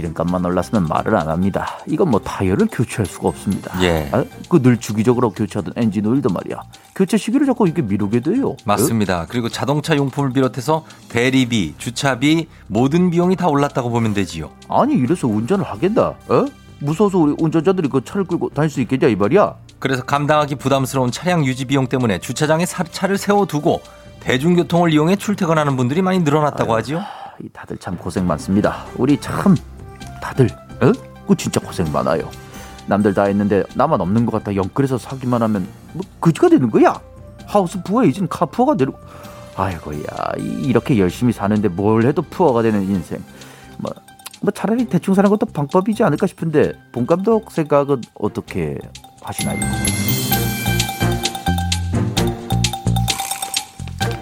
기름값만 올랐으면 말을 안 합니다. 이건 뭐 타이어를 교체할 수가 없습니다. 예. 그늘 주기적으로 교체하던 엔진 오일도 말이야. 교체 시기를 자꾸 이게 미루게 돼요. 맞습니다. 그리고 자동차 용품을 비롯해서 대리비, 주차비 모든 비용이 다 올랐다고 보면 되지요. 어? 아니 이래서 운전을 하겠다. 어? 무서워서 우리 운전자들이 그 차를 끌고 다닐 수 있겠냐 이 말이야. 그래서 감당하기 부담스러운 차량 유지 비용 때문에 주차장에 사- 차를 세워두고 대중교통을 이용해 출퇴근하는 분들이 많이 늘어났다고 하지요. 이 다들 참 고생 많습니다. 우리 참 다들 어? 그 진짜 고생 많아요. 남들 다 했는데 나만 없는 것 같아 영끌에서 사기만 하면 뭐 그지가 되는 거야. 하우스 부어 이젠 카푸어가 되고 아이고야 이- 이렇게 열심히 사는데 뭘 해도 푸어가 되는 인생. 뭐, 뭐 차라리 대충 사는 것도 방법이지 않을까 싶은데 본 감독 생각은 어떻게 하시나요?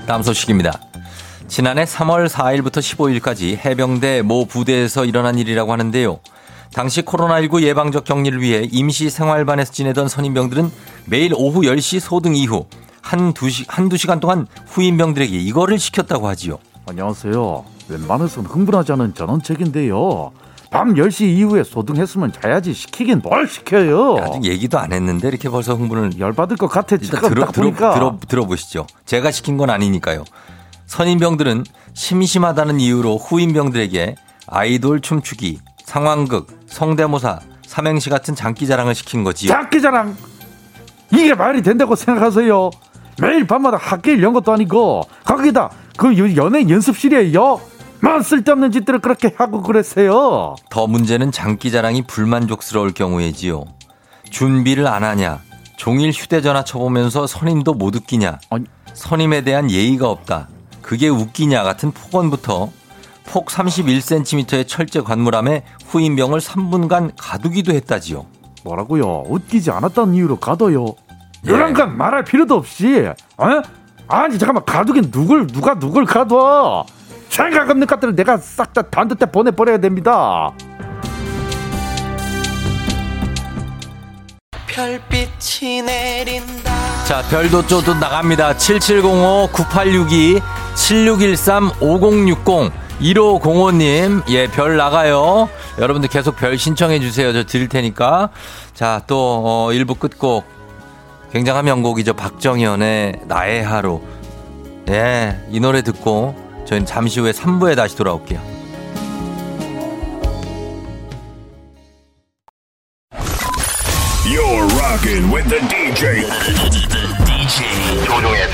다음 소식입니다. 지난해 3월 4일부터 15일까지 해병대 모 부대에서 일어난 일이라고 하는데요. 당시 코로나19 예방적 격리를 위해 임시 생활반에서 지내던 선임병들은 매일 오후 10시 소등 이후 한두 시, 한두 시간 동안 후임병들에게 이거를 시켰다고 하지요. 안녕하세요. 웬만해서는 흥분하지 않은 전원책인데요. 밤 10시 이후에 소등했으면 자야지 시키긴 뭘 시켜요. 아직 얘기도 안 했는데 이렇게 벌써 흥분을 열받을 것 같아. 일단 들어, 딱 들어. 들어, 들어보시죠. 제가 시킨 건 아니니까요. 선임병들은 심심하다는 이유로 후임병들에게 아이돌 춤추기, 상황극, 성대모사, 삼행시 같은 장기자랑을 시킨 거지요. 장기자랑 이게 말이 된다고 생각하세요? 매일 밤마다 학교를 연 것도 아니고 거기다 그 요- 연애 연습실이에요. 뭐 쓸데없는 짓들을 그렇게 하고 그랬어요. 더 문제는 장기자랑이 불만족스러울 경우에지요. 준비를 안 하냐, 종일 휴대전화 쳐보면서 선임도 못 웃기냐. 선임에 대한 예의가 없다, 그게 웃기냐 같은 폭언부터 폭 31cm의 철제 관물함에 후임병을 3분간 가두기도 했다지요. 뭐라고요? 웃기지 않았다는 이유로 가둬요. 예. 이런 건 말할 필요도 없이 어? 아니 잠깐만 가두긴 누굴 누가 누굴 가둬 생각 없는 것들을 내가 싹 다 단두대 보내버려야 됩니다 별빛이 내린다. 자, 별도 쪼도 나갑니다. 7705 9862 7613 5060 1505님, 예, 별 나가요. 여러분들 계속 별 신청해 주세요. 저 드릴 테니까. 자, 또, 어, 1부 끝곡. 굉장한 명곡이죠. 박정현의 나의 하루. 예, 이 노래 듣고 저희는 잠시 후에 3부에 다시 돌아올게요. You're rocking with the DJ. DJ 조종의.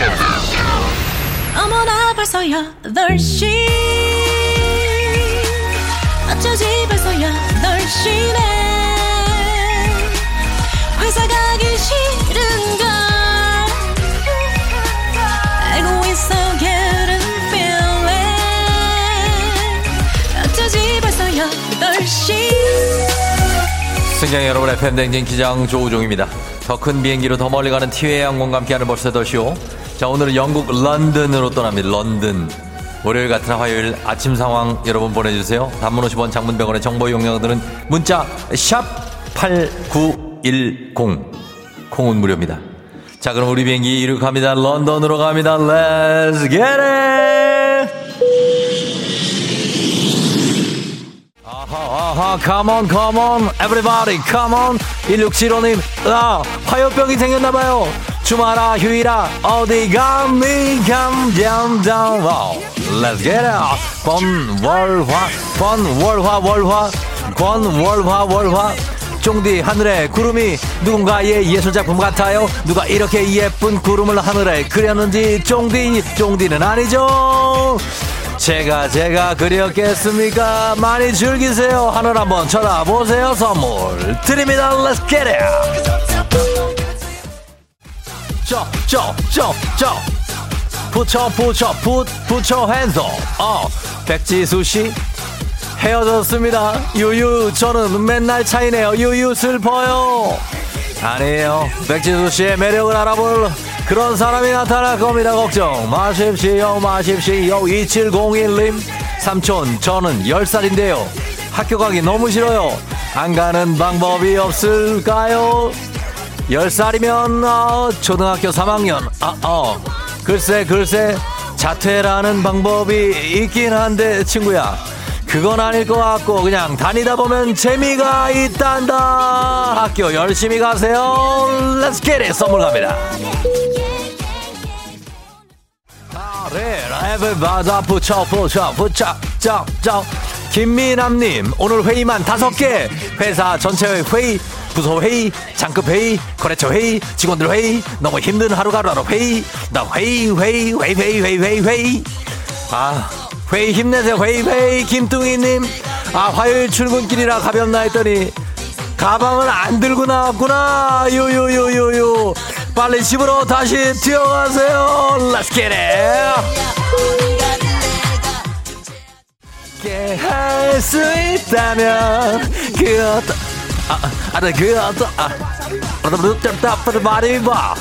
어머나 벌써 8시 어쩌지 벌써 8시네 회사 가기 싫 승객 여러분의 팬댕진 기장 조우종입니다. 더 큰 비행기로 더 멀리 가는 티웨이 항공과 함께하는 벌써 더쇼. 자, 오늘은 영국 런던으로 떠납니다. 런던. 월요일 같은 화요일 아침 상황 여러분 보내주세요. 단문 50원 장문 100원의 정보 이용료들은 문자 샵 8910. 콩은 무료입니다. 자, 그럼 우리 비행기 이륙합니다. 런던으로 갑니다. Let's get it! 아하, come on, come on, everybody, come on. 1675님, 아, 화요병이 생겼나봐요. 주말아, 휴일아, 어디 감니, 감잠잠, wow. Let's get it. 권월화, 권월화, 월화, 권월화, 월화. 쫑디 하늘에 구름이 누군가의 예술작품 같아요. 누가 이렇게 예쁜 구름을 하늘에 그렸는지 쫑디, 쫑디는 아니죠. 제가 제가 그렸겠습니까? 많이 즐기세요. 하늘 한번 쳐다보세요. 선물 드립니다. Let's get it. 쩌쩌쩌쩌 붙여 붙여 붙 붙여 핸드 어 백지수 씨 헤어졌습니다. 유유 저는 맨날 차이네요. 유유 슬퍼요. 아니에요. 백지수 씨의 매력을 알아볼 그런 사람이 나타날 겁니다. 걱정 마십시오. 마십시오. 2701님 삼촌 저는 10살인데요. 학교 가기 너무 싫어요. 안 가는 방법이 없을까요? 10살이면 어, 초등학교 3학년. 아, 어. 글쎄 글쎄 자퇴라는 방법이 있긴 한데 친구야. 그건 아닐 것 같고 그냥 다니다 보면 재미가 있단다. 학교 열심히 가세요. Get it. 선물 갑니다. 에브바다 붙여 붙여 붙여 쩍쩍 김미남님 오늘 회의만 다섯 개 회사 전체 회의 부서 회의 장급 회의 거래처 회의 직원들 회의 너무 힘든 하루가루하루 회의 나 회의 회의 회의 회의 회의 회의 아 회의 힘내세요 회의 회의 김뚱이님 아 화요일 출근길이라 가볍나 했더니 가방을 안 들고 나왔구나 요요요요요 빨리 집으로 다시 뛰어가세요 Let's get it 할수 있다면 그 어떤 아, 아, 그 어떤 아, 말이봐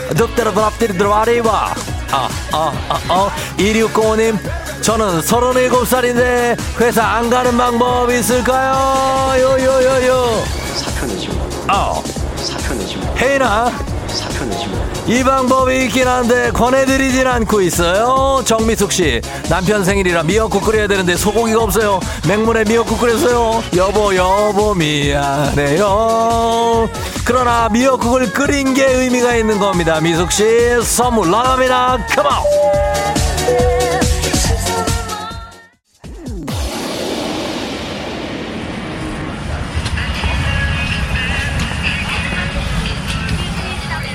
말이봐 아, 아, 아, 어, 2605님, 저는 37살인데 회사 안 가는 방법 있을까요? 요, 요, 요, 요. 사표 내지 뭐. 어, 사표 내지 뭐. 해나? 사표 내지 뭐. 이 방법이 있긴 한데 권해드리진 않고 있어요. 정미숙 씨 남편 생일이라 미역국 끓여야 되는데 소고기가 없어요. 맹물에 미역국 끓여서요. 여보 여보 미안해요. 그러나 미역국을 끓인 게 의미가 있는 겁니다. 미숙 씨 선물 나갑니다. 컴온.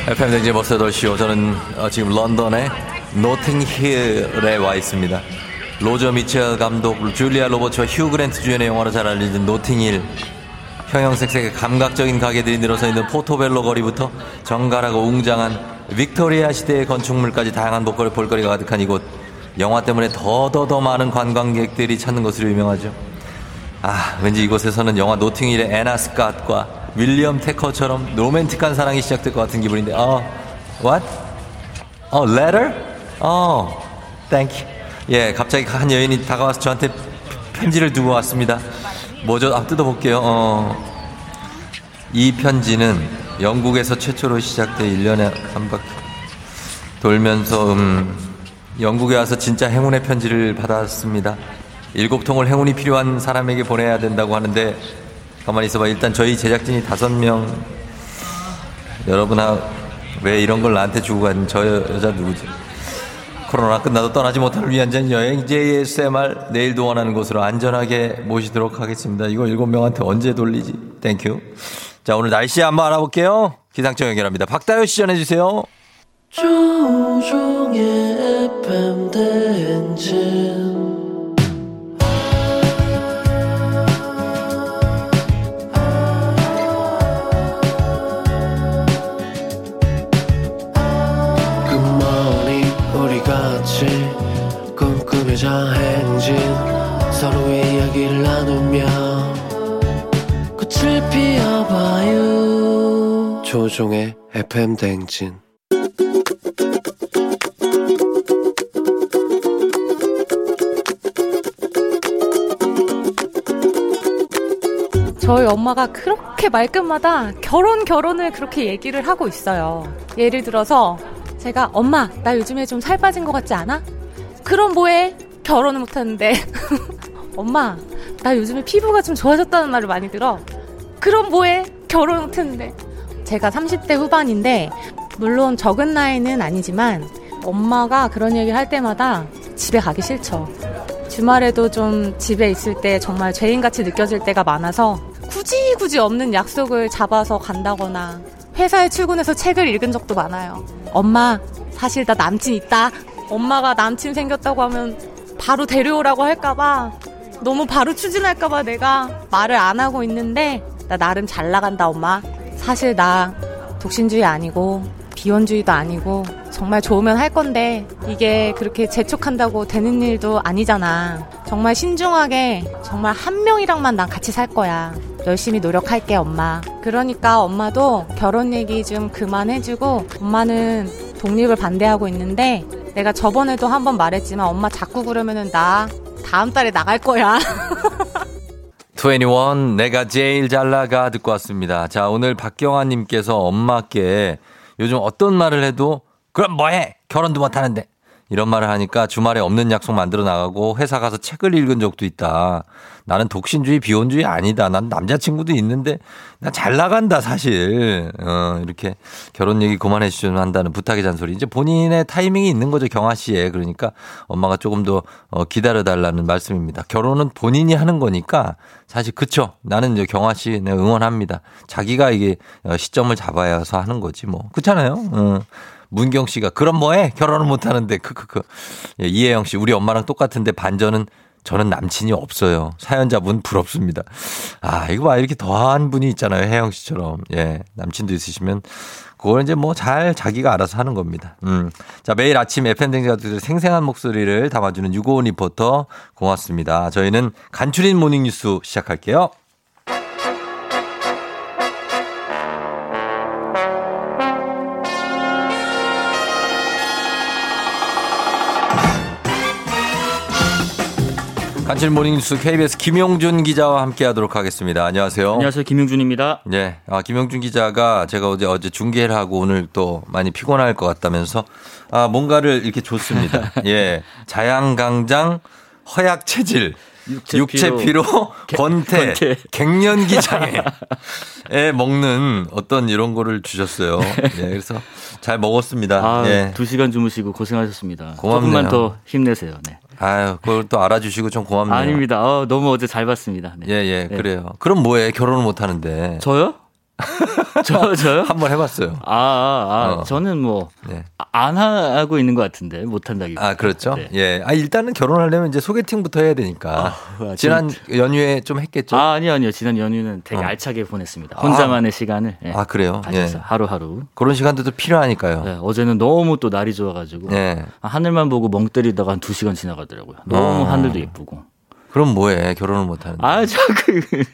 FM 댕지 버스 8시오. 저는 어, 지금 런던의 노팅힐에 와 있습니다. 로저 미첼 감독, 줄리아 로버츠와 휴 그랜트 주연의 영화로 잘 알려진 노팅힐. 형형색색의 감각적인 가게들이 늘어서 있는 포토벨로 거리부터 정갈하고 웅장한 빅토리아 시대의 건축물까지 다양한 볼거리, 볼거리가 가득한 이곳. 영화 때문에 더더더 많은 관광객들이 찾는 것으로 유명하죠. 아, 왠지 이곳에서는 영화 노팅힐의 애나 스캇과 윌리엄 테커처럼 로맨틱한 사랑이 시작될 것 같은 기분인데, 어, what? 어, letter? 어, thank you. 예, 갑자기 한 여인이 다가와서 저한테 편지를 두고 왔습니다. 뭐죠? 아, 뜯어볼게요. 어, 이 편지는 영국에서 최초로 시작돼 1년에 한 바퀴 돌면서, 음, 영국에 와서 진짜 행운의 편지를 받았습니다. 일곱 통을 행운이 필요한 사람에게 보내야 된다고 하는데, 가만히 있어봐. 일단 저희 제작진이 다섯 명, 여러분, 아, 왜 이런 걸 나한테 주고 간 저 여자 누구지? 코로나 끝나도 떠나지 못할 위안전 여행 JSMR 내일도 원하는 곳으로 안전하게 모시도록 하겠습니다. 이거 일곱 명한테 언제 돌리지? Thank you. 자, 오늘 날씨 한번 알아볼게요. 기상청 연결합니다. 박다효 씨 전해주세요. 조우종의 FM 대행진 같이 꿈꾸며자 행진 서로의 이야기를 나누며 꽃을 피워봐요 조종의 FM 대행진 저희 엄마가 그렇게 말끝마다 결혼 결혼을 그렇게 얘기를 하고 있어요. 예를 들어서 제가 엄마 나 요즘에 좀 살 빠진 것 같지 않아? 그럼 뭐해? 결혼을 못하는데 엄마 나 요즘에 피부가 좀 좋아졌다는 말을 많이 들어. 그럼 뭐해? 결혼 못했는데 제가 30대 후반인데 물론 적은 나이는 아니지만 엄마가 그런 얘기를 할 때마다 집에 가기 싫죠. 주말에도 좀 집에 있을 때 정말 죄인같이 느껴질 때가 많아서 굳이 굳이 없는 약속을 잡아서 간다거나 회사에 출근해서 책을 읽은 적도 많아요. 엄마, 사실 나 남친 있다. 엄마가 남친 생겼다고 하면 바로 데려오라고 할까봐 너무 바로 추진할까봐 내가 말을 안 하고 있는데 나 나름 잘 나간다, 엄마. 사실 나 독신주의 아니고 비혼주의도 아니고 정말 좋으면 할 건데 이게 그렇게 재촉한다고 되는 일도 아니잖아. 정말 신중하게 정말 한 명이랑만 난 같이 살 거야. 열심히 노력할게, 엄마. 그러니까 엄마도 결혼 얘기 좀 그만해주고 엄마는 독립을 반대하고 있는데 내가 저번에도 한번 말했지만 엄마 자꾸 그러면은 나 다음 달에 나갈 거야. 21 내가 제일 잘 나가 듣고 왔습니다. 자, 오늘 박경아 님께서 엄마께 요즘 어떤 말을 해도 그럼 뭐해? 결혼도 못 하는데. 이런 말을 하니까 주말에 없는 약속 만들어 나가고 회사 가서 책을 읽은 적도 있다. 나는 독신주의 비혼주의 아니다. 난 남자친구도 있는데 나 잘 나간다 사실. 어, 이렇게 결혼 얘기 그만해 주시면 한다는 부탁의 잔소리. 이제 본인의 타이밍이 있는 거죠 경아 씨의. 그러니까 엄마가 조금 더 어, 기다려 달라는 말씀입니다. 결혼은 본인이 하는 거니까 사실 그쵸. 나는 이제 경아 씨 응원합니다. 자기가 이게 어, 시점을 잡아야 서 하는 거지 뭐. 그렇잖아요. 어. 문경 씨가 그럼 뭐해? 결혼을 못 하는데 크크크. 예, 이혜영 씨 우리 엄마랑 똑같은데 반전은 저는 남친이 없어요. 사연자분 부럽습니다. 아, 이거 봐. 이렇게 더한 분이 있잖아요. 혜영 씨처럼. 예. 남친도 있으시면 그걸 이제 뭐 잘 자기가 알아서 하는 겁니다. 음. 자, 매일 아침 FM댕자들 생생한 목소리를 담아주는 유고원 리포터 고맙습니다. 저희는 간추린 모닝뉴스 시작할게요. 간칠 모닝뉴스 KBS 김용준 기자와 함께 하도록 하겠습니다. 안녕하세요. 안녕하세요. 김용준입니다. 네. 아, 김용준 기자가 제가 어제 어제 중계를 하고 오늘 또 많이 피곤할 것 같다면서 아, 뭔가를 이렇게 줬습니다. 예. 자양강장 허약 체질 육체, 육체 피로, 피로 권태, 권태, 갱년기 장애에 먹는 어떤 이런 거를 주셨어요. 예, 그래서 잘 먹었습니다. 아, 예. 두 시간 주무시고 고생하셨습니다. 고맙네요. 조금만 더 힘내세요. 네. 아유, 그걸 또 알아주시고 좀 고맙네요. 아닙니다. 어, 너무 어제 잘 봤습니다. 네. 예, 예, 네. 그래요. 그럼 뭐해? 결혼을 못 하는데. 저요? 저, 저요? 한 번 해봤어요. 아, 아, 아 어. 저는 뭐, 네. 안 하고 있는 것 같은데, 못 한다기. 아, 그렇죠? 네. 예. 아, 일단은 결혼하려면 이제 소개팅부터 해야 되니까. 아, 지난 진... 연휴에 좀 했겠죠? 아, 아니요, 아니요. 지난 연휴는 되게 어. 알차게 보냈습니다. 혼자만의 아. 시간을. 예. 아, 그래요? 예. 하루하루. 그런 시간들도 필요하니까요. 네, 어제는 너무 또 날이 좋아가지고. 예. 하늘만 보고 멍 때리다가 한 두 시간 지나가더라고요. 너무 어. 하늘도 예쁘고. 그럼 뭐해? 결혼을 못 하는데. 아, 저 그.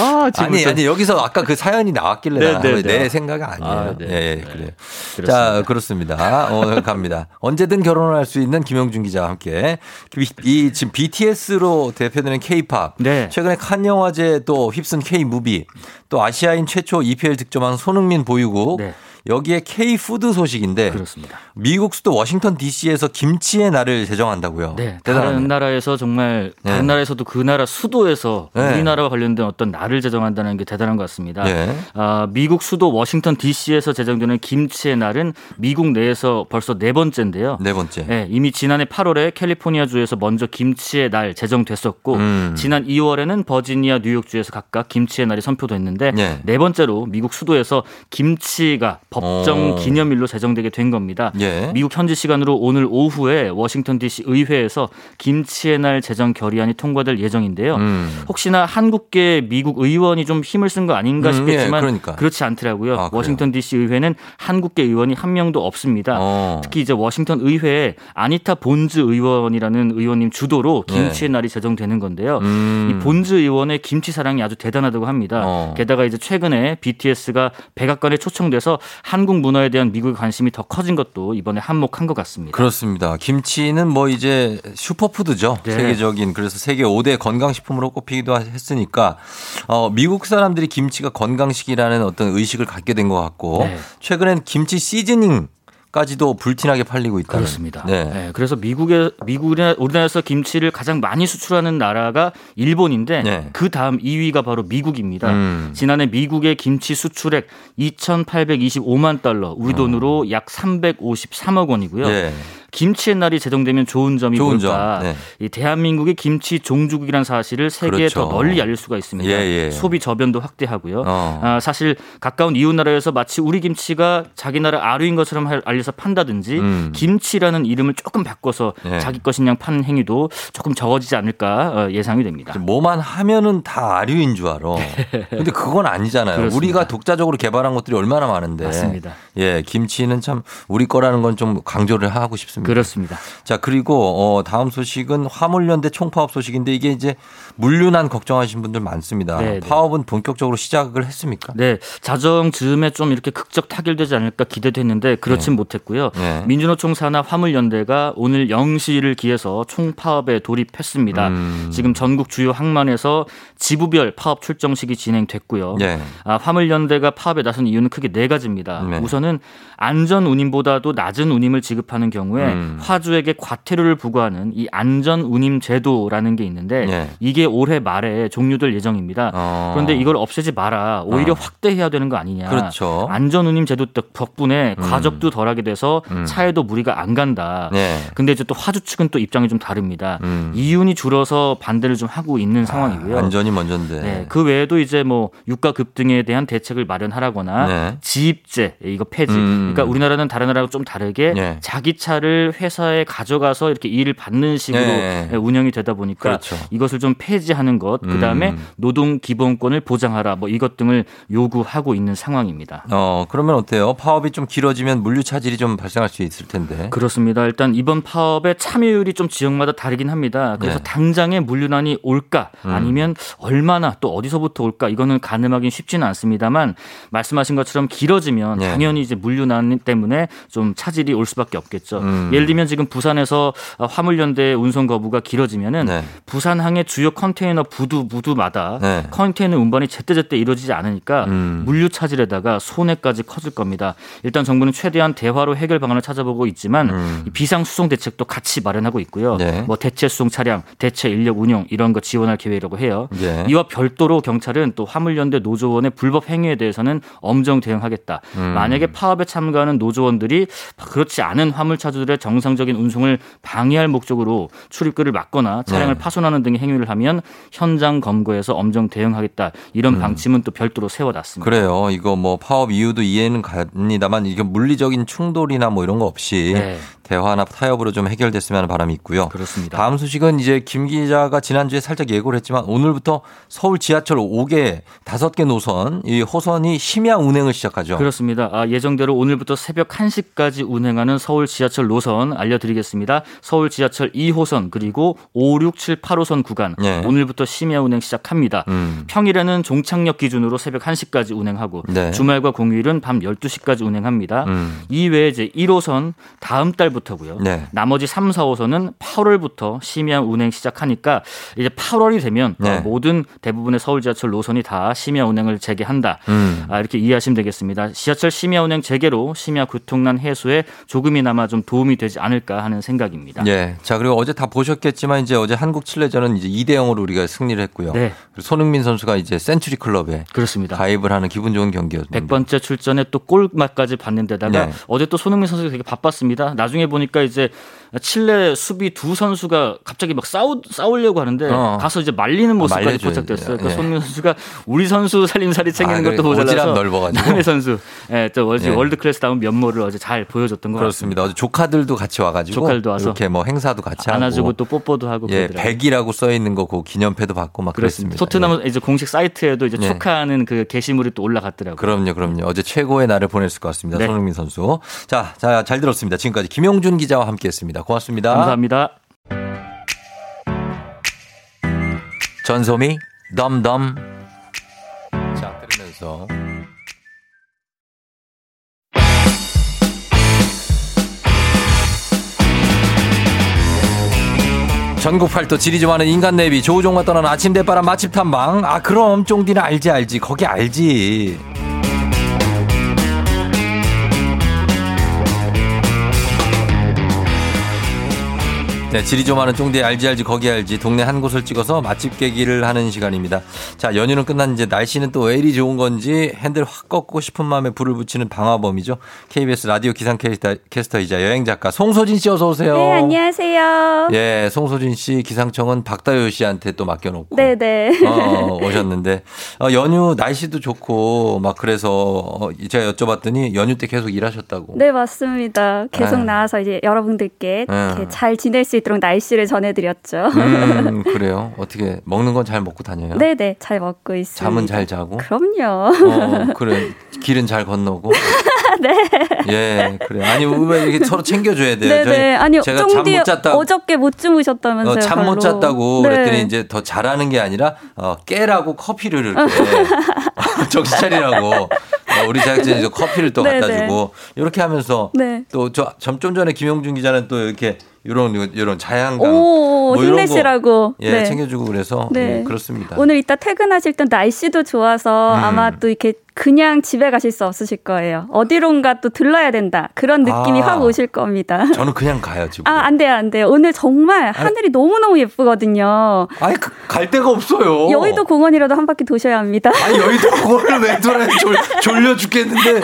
아, 아니, 아니, 여기서 아까 그 사연이 나왔길래 네, 나- 네, 네. 내 생각이 아니에요. 아, 네, 예, 예, 네. 그래요. 그렇습니다. 자, 그렇습니다. 어, 갑니다. 언제든 결혼을 할 수 있는 김영준 기자와 함께 이, 이 지금 BTS로 대표되는 K-팝, 네. 최근에 칸 영화제 또 휩쓴 K-무비, 또 아시아인 최초 EPL 득점한 손흥민 보유국, 네. 여기에 K-푸드 소식인데 그렇습니다. 미국 수도 워싱턴 DC에서 김치의 날을 제정한다고요. 네, 대단하네요. 다른 나라에서 정말 다른 네. 나라에서도 그 나라 수도에서 네. 우리나라와 관련된 어떤 날을 제정한다는 게 대단한 것 같습니다. 네. 아, 미국 수도 워싱턴 D.C.에서 제정되는 김치의 날은 미국 내에서 벌써 네 번째인데요. 네 번째. 네, 이미 지난해 8월에 캘리포니아 주에서 먼저 김치의 날 제정됐었고 음. 지난 2월에는 버지니아, 뉴욕 주에서 각각 김치의 날이 선포됐는데 네. 네 번째로 미국 수도에서 김치가 법정 오. 기념일로 제정되게 된 겁니다. 예. 미국 현지 시간으로 오늘 오후에 워싱턴 D.C. 의회에서 김치의 날 제정 결의안이 통과될 예정인데요. 음. 혹시나 한국계 미국 의원이 좀 힘을 쓴 거 아닌가 음, 싶겠지만 예, 그러니까. 그렇지 않더라고요. 아? 워싱턴 D.C. 의회는 한국계 의원이 한 명도 없습니다. 어. 특히 이제 워싱턴 의회에 아니타 본즈 의원이라는 의원님 주도로 김치의 날이 제정되는 건데요. 네. 음. 이 본즈 의원의 김치 사랑이 아주 대단하다고 합니다. 어. 게다가 이제 최근에 BTS가 백악관에 초청돼서 한국 문화에 대한 미국의 관심이 더 커진 것도 이번에 한몫한 것 같습니다. 그렇습니다. 김치는 뭐 이제 슈퍼푸드죠. 네. 세계적인 그래서 세계 5대 건강식품으로 꼽히기도 했으니까 어, 미국 사람들이 김치가 건강식이라는 어떤 의식을 갖게 된 것 같고 네. 최근엔 김치 시즈닝 까지도 불티나게 팔리고 있다. 그렇습니다. 네. 네, 그래서 미국에 미국이나 우리나라에서 김치를 가장 많이 수출하는 나라가 일본인데 네. 그 다음 2위가 바로 미국입니다. 음. 지난해 미국의 김치 수출액 2,825만 달러, 우리 돈으로 약 353억 원이고요. 어. 네. 김치의 날이 제정되면 좋은 점이 좋은 뭘까? 점, 네. 이 대한민국이 김치 종주국이라는 사실을 세계에 그렇죠. 더 널리 알릴 수가 있습니다. 예, 예. 소비 저변도 확대하고요. 어. 아, 사실 가까운 이웃 나라에서 마치 우리 김치가 자기 나라 아류인 것처럼 할- 알려서 판다든지 음. 김치라는 이름을 조금 바꿔서 예. 자기 것인 양 파는 행위도 조금 적어지지 않을까 어, 예상이 됩니다. 뭐만 하면은 다 아류인 줄 알아. 근데 그건 아니잖아요. 그렇습니다. 우리가 독자적으로 개발한 것들이 얼마나 많은데. 맞습니다. 예, 김치는 참 우리 거라는 건 좀 강조를 하고 싶습니다. 그렇습니다. 자, 그리고 어 다음 소식은 화물연대 총파업 소식인데 이게 이제 물류난 걱정하시는 분들 많습니다. 네, 네. 파업은 본격적으로 시작을 했습니까? 네, 자정 즈음에 좀 이렇게 극적 타결되지 않을까 기대됐는데 그렇진 못했고요. 네. 민주노총 산하 화물연대가 오늘 0시를 기해서 총파업에 돌입했습니다. 음. 지금 전국 주요 항만에서 지부별 파업 출정식이 진행됐고요. 네. 아, 화물연대가 파업에 나선 이유는 크게 네 가지입니다. 네. 우선은 안전 운임보다도 낮은 운임을 지급하는 경우에 음. 화주에게 과태료를 부과하는 이 안전 운임 제도라는 게 있는데 네. 이게 올해 말에 종료될 예정입니다. 어. 그런데 이걸 없애지 마라. 오히려 어. 확대해야 되는 거 아니냐. 그렇죠. 안전 운임 제도 덕분에 음. 과적도 덜하게 돼서 음. 차에도 무리가 안 간다. 네. 근데 이제 또 화주 측은 또 입장이 좀 다릅니다. 음. 이윤이 줄어서 반대를 좀 하고 있는 상황이고요. 안전이 먼저인데. 네, 그 외에도 이제 뭐 유가 급등에 대한 대책을 마련하라거나 네. 지입제 이거 폐지. 음. 그러니까 우리나라는 다른 나라하고 좀 다르게 네. 자기 차를 회사에 가져가서 이렇게 일을 받는 식으로 네. 운영이 되다 보니까 그렇죠. 이것을 좀 폐지하는 것, 그 다음에 음. 노동 기본권을 보장하라 뭐 이것 등을 요구하고 있는 상황입니다. 어, 그러면 어때요? 파업이 좀 길어지면 물류 차질이 좀 발생할 수 있을 텐데. 그렇습니다. 일단 이번 파업의 참여율이 좀 지역마다 다르긴 합니다. 그래서 네. 당장에 물류난이 올까 음. 아니면 얼마나 또 어디서부터 올까 이거는 가늠하기는 쉽지는 않습니다만 말씀하신 것처럼 길어지면 네. 당연히 이제 물류난 때문에 좀 차질이 올 수밖에 없겠죠. 음. 예를 들면 지금 부산에서 화물연대 운송 거부가 길어지면은 네. 부산항의 주요 컨테이너 부두 부두마다 네. 컨테이너 운반이 제때제때 이루어지지 않으니까 음. 물류 차질에다가 손해까지 커질 겁니다. 일단 정부는 최대한 대화로 해결 방안을 찾아보고 있지만 음. 이 비상 수송 대책도 같이 마련하고 있고요. 네. 뭐 대체 수송 차량, 대체 인력 운용 이런 거 지원할 계획이라고 해요. 네. 이와 별도로 경찰은 또 화물연대 노조원의 불법 행위에 대해서는 엄정 대응하겠다. 음. 만약에 파업에 참가하는 노조원들이 그렇지 않은 화물차주들의 정상적인 운송을 방해할 목적으로 출입구를 막거나 차량을 네. 파손하는 등의 행위를 하면 현장 검거해서 엄정 대응하겠다. 이런 방침은 또 별도로 세워놨습니다. 음. 그래요. 이거 뭐 파업 이유도 이해는 갑니다만 이게 물리적인 충돌이나 뭐 이런 거 없이 네. 대화나 타협으로 좀 해결됐으면 하는 바람이 있고요. 그렇습니다. 다음 소식은 이제 김 기자가 지난주에 살짝 예고를 했지만 오늘부터 서울 지하철 5개, 5개 노선, 이 호선이 심야 운행을 시작하죠. 그렇습니다. 아, 예정대로 오늘부터 새벽 1시까지 운행하는 서울 지하철 노선 알려드리겠습니다. 서울 지하철 2호선 그리고 5, 6, 7, 8호선 구간 네. 오늘부터 심야 운행 시작합니다. 음. 평일에는 종착역 기준으로 새벽 1시까지 운행하고 네. 주말과 공휴일은 밤 12시까지 운행합니다. 음. 이외에 이제 1호선 다음 달부터고요. 네. 나머지 3, 4호선은 8월부터 심야 운행 시작하니까 이제 8월이 되면 네. 어, 모든 대부분의 서울 지하철 노선이 다 심야 운행을 재개한다. 음. 아, 이렇게 이해하시면 되겠습니다. 지하철 심야 운행 재개로 심야 교통난 해소에 조금이나마 좀 도움이 되지 않을까 하는 생각입니다. 예. 자, 그리고 어제 다 보셨겠지만 이제 어제 한국 칠레전은 이제 2대 0으로 우리가 승리를 했고요. 네. 그리고 손흥민 선수가 이제 Century Club에 그렇습니다. 가입을 하는 기분 좋은 경기였는데. 100번째 출전에 또 골맛까지 봤는 데다가 네. 어제 또 손흥민 선수가 되게 바빴습니다. 나중에 보니까 이제 칠레 수비 두 선수가 갑자기 막 싸우, 싸우려고 하는데 어. 가서 이제 말리는 모습까지 말려줘야 포착됐어요. 그러니까 예. 손흥민 선수가 우리 선수 살림살이 챙기는 아, 것도. 모자라서 넓어가지고. 남의 선수 예, 저 어제 예. world class다운 면모를 어제 잘 보여줬던 것 그렇습니다. 어제 조카들도 같이 와가지고 조카들도 와서 이렇게 뭐 행사도 같이 하고 안아주고 또 뽀뽀도 하고 예. 100이라고 써 있는 거그 기념패도 받고 막 그렇습니다. 토트넘 이제 공식 사이트에도 이제 예. 축하하는 그 게시물이 또 올라갔더라고요. 그럼요, 그럼요. 어제 최고의 날을 보냈을 것 같습니다. 네. 손흥민 선수. 자, 자, 잘 들었습니다. 지금까지 김용준 기자와 함께했습니다. 고맙습니다. 감사합니다. 전소미 덤덤. 자, 들으면서. 전국 팔도 지리 좋아하는 인간 내비 조우종과 떠나는 아침 대바람 맛집 탐방 아 그럼 쫑디는 알지 알지 거기 알지 네, 지리 좀 아는 쫑디 알지 알지 거기 알지 동네 한 곳을 찍어서 맛집 깨기를 하는 시간입니다. 자 연휴는 끝난 이제 날씨는 또 왜 이리 좋은 건지 핸들 확 꺾고 싶은 마음에 불을 붙이는 방화범이죠. KBS 라디오 기상 캐스터, 캐스터 이자 여행 작가 송소진 씨 어서 오세요. 네, 안녕하세요. 예, 송소진 씨 기상청은 박다효 씨한테 또 맡겨놓고 네 네. 어, 오셨는데 어, 연휴 날씨도 좋고 막 그래서 어, 제가 여쭤봤더니 연휴 때 계속 일하셨다고. 네, 맞습니다. 계속 아. 나와서 이제 여러분들께 아. 이렇게 잘 지낼 수 있도록 날씨를 전해드렸죠. 음, 그래요. 어떻게 먹는 건 잘 먹고 다녀요? 네네, 잘 먹고 있습니다. 잠은 잘 자고? 그럼요. 어, 그래. 길은 잘 건너고. 네. 예, 그래. 아니, 왜 이렇게 서로 챙겨줘야 돼요? 네네. 저희 아니요, 제가 잠 못 잤다고. 어저께 못 주무셨다면서요. 어, 잠못 별로. 잤다고 네. 그랬더니 이제 더 잘하는 게 아니라 어, 깨라고 커피를 이렇게 정신 차리라고 어, 우리 제작진이 저 커피를 또 갖다 네네. 주고 이렇게 하면서 네. 또저 좀 전에 김용준 기자는 또 이렇게 이런 이런 자양강 오, 뭐 힘내시라고. 예 네. 챙겨주고 그래서 네. 예, 그렇습니다. 오늘 이따 퇴근하실 땐 날씨도 좋아서 음. 아마 또 이렇게 그냥 집에 가실 수 없으실 거예요. 어디론가 또 들러야 된다. 그런 느낌이 아. 확 오실 겁니다. 저는 그냥 가요 지금. 아, 안 돼요, 안 돼요. 오늘 정말 하늘이 너무 너무 예쁘거든요. 아니 그, 갈 데가 없어요. 여의도 공원이라도 한 바퀴 도셔야 합니다. 아니 여의도 공원을 왜 돌아요? 졸, 졸려 죽겠는데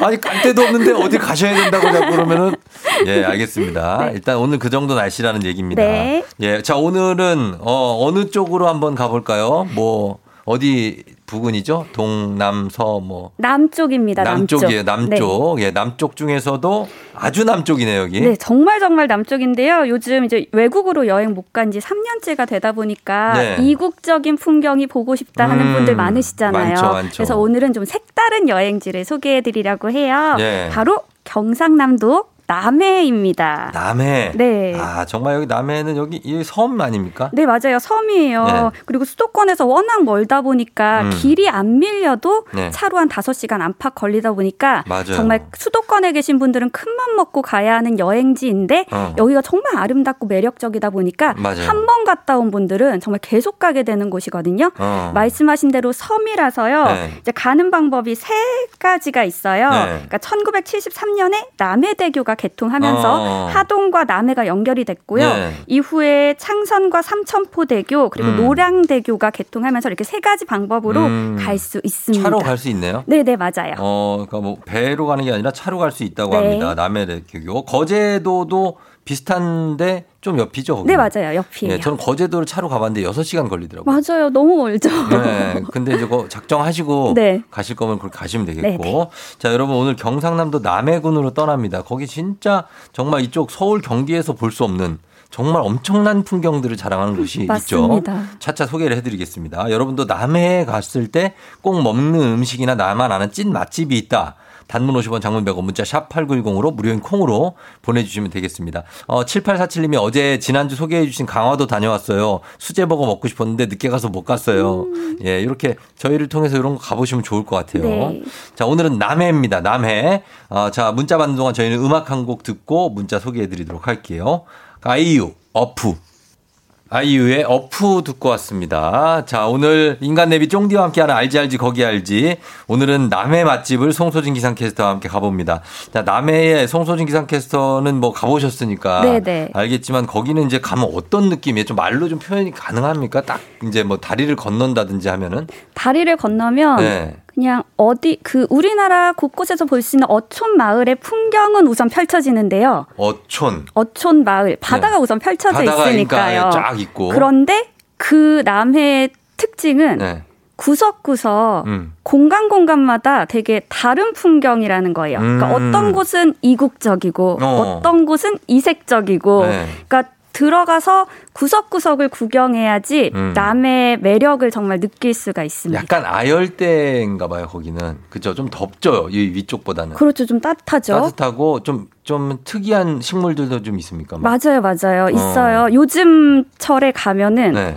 아니 갈 데도 없는데 어디 가셔야 된다고 자꾸 그러면은 예 알겠습니다. 일단 오늘 그 정도 날씨라는 얘기입니다. 네. 예, 자 오늘은 어, 어느 쪽으로 한번 가볼까요? 뭐 어디 부근이죠? 동남서 뭐 남쪽입니다, 남쪽. 남쪽이에요. 남쪽. 예, 남쪽 중에서도 아주 남쪽이네요 여기. 네, 정말 정말 남쪽인데요. 요즘 이제 외국으로 여행 못 간 지 3년째가 되다 보니까 네. 이국적인 풍경이 보고 싶다 하는 음, 분들 많으시잖아요. 많죠, 많죠. 그래서 오늘은 좀 색다른 여행지를 소개해 드리려고 해요. 네. 바로 경상남도 남해입니다. 남해. 네. 아 정말 여기 남해는 여기 이 섬 아닙니까? 네, 맞아요. 섬이에요. 네. 그리고 수도권에서 워낙 멀다 보니까 음. 길이 안 밀려도 네. 차로 한 5시간 안팎 걸리다 보니까 맞아요. 정말 수도권에 계신 분들은 큰 맘 먹고 가야 하는 여행지인데 어. 여기가 정말 아름답고 매력적이다 보니까. 한 번 갔다 온 분들은 정말 계속 가게 되는 곳이거든요. 어. 말씀하신 대로 섬이라서요. 네. 이제 가는 방법이 세 가지가 있어요. 네. 그러니까 1973년에 남해대교가 개통하면서 어. 하동과 남해가 연결이 됐고요. 네. 이후에 창선과 삼천포대교 그리고 음. 노량대교가 개통하면서 이렇게 세 가지 방법으로 음. 갈수 있습니다. 차로 갈 수 있네요. 네, 네, 맞아요. 어, 그러니까 뭐 배로 가는 게 아니라 차로 갈 수 있다고 네. 합니다. 남해대교. 거제도도 비슷한데 좀 옆이죠. 거기. 네, 맞아요. 옆이에요. 예, 저는 거제도를 차로 가봤는데 6시간 걸리더라고요. 맞아요. 너무 멀죠. 네. 근데 이제 그 작정하시고 네. 가실 거면 그렇게 가시면 되겠고. 네, 네. 자, 여러분 오늘 경상남도 남해군으로 떠납니다. 거기 진짜 정말 이쪽 서울 경기에서 볼 수 없는 정말 엄청난 풍경들을 자랑하는 곳이 있죠. 맞습니다. 차차 소개를 해드리겠습니다. 여러분도 남해에 갔을 때 꼭 먹는 음식이나 나만 아는 찐 맛집이 있다. 단문 50원 장문 100원 문자 샵 8910으로 무료인 콩으로 보내주시면 되겠습니다. 어, 7847님이 어제 지난주 소개해 주신 강화도 다녀왔어요. 수제버거 먹고 싶었는데 늦게 가서 못 갔어요. 예, 이렇게 저희를 통해서 이런 거 가보시면 좋을 것 같아요. 네. 자, 오늘은 남해입니다. 남해. 어, 자, 문자 받는 동안 저희는 음악 한 곡 듣고 문자 소개해 드리도록 할게요. 아이유, 어프. 아이유의 어프 듣고 왔습니다. 자, 오늘 인간 내비 쫑디와 함께하는 알지 알지 거기 알지. 오늘은 남해 맛집을 송소진 기상캐스터와 함께 가봅니다. 자, 남해의 송소진 기상캐스터는 뭐 가보셨으니까 네네. 알겠지만 거기는 이제 가면 어떤 느낌이에요? 좀 말로 좀 표현이 가능합니까? 딱 이제 뭐 다리를 건넌다든지 하면은 다리를 건너면 네. 그냥 어디 그 우리나라 곳곳에서 볼 수 있는 어촌 마을의 풍경은 우선 펼쳐지는데요. 어촌 어촌 마을 바다가 네. 우선 펼쳐져 바다가 있으니까요. 그러니까 쫙 있고 그런데 그 남해의 특징은 네. 구석구석 음. 공간 공간마다 되게 다른 풍경이라는 거예요. 그러니까 음. 어떤 곳은 이국적이고 어. 어. 떤 곳은 이색적이고 네. 그러니까 들어가서 구석구석을 구경해야지 음. 남의 매력을 정말 느낄 수가 있습니다. 약간 아열대인가 봐요, 거기는. 그죠? 좀 덥죠, 이 위쪽보다는. 그렇죠. 좀 따뜻하죠. 따뜻하고 좀, 좀 특이한 식물들도 좀 있습니까? 막? 맞아요, 맞아요. 있어요. 요즘 철에 가면은 네.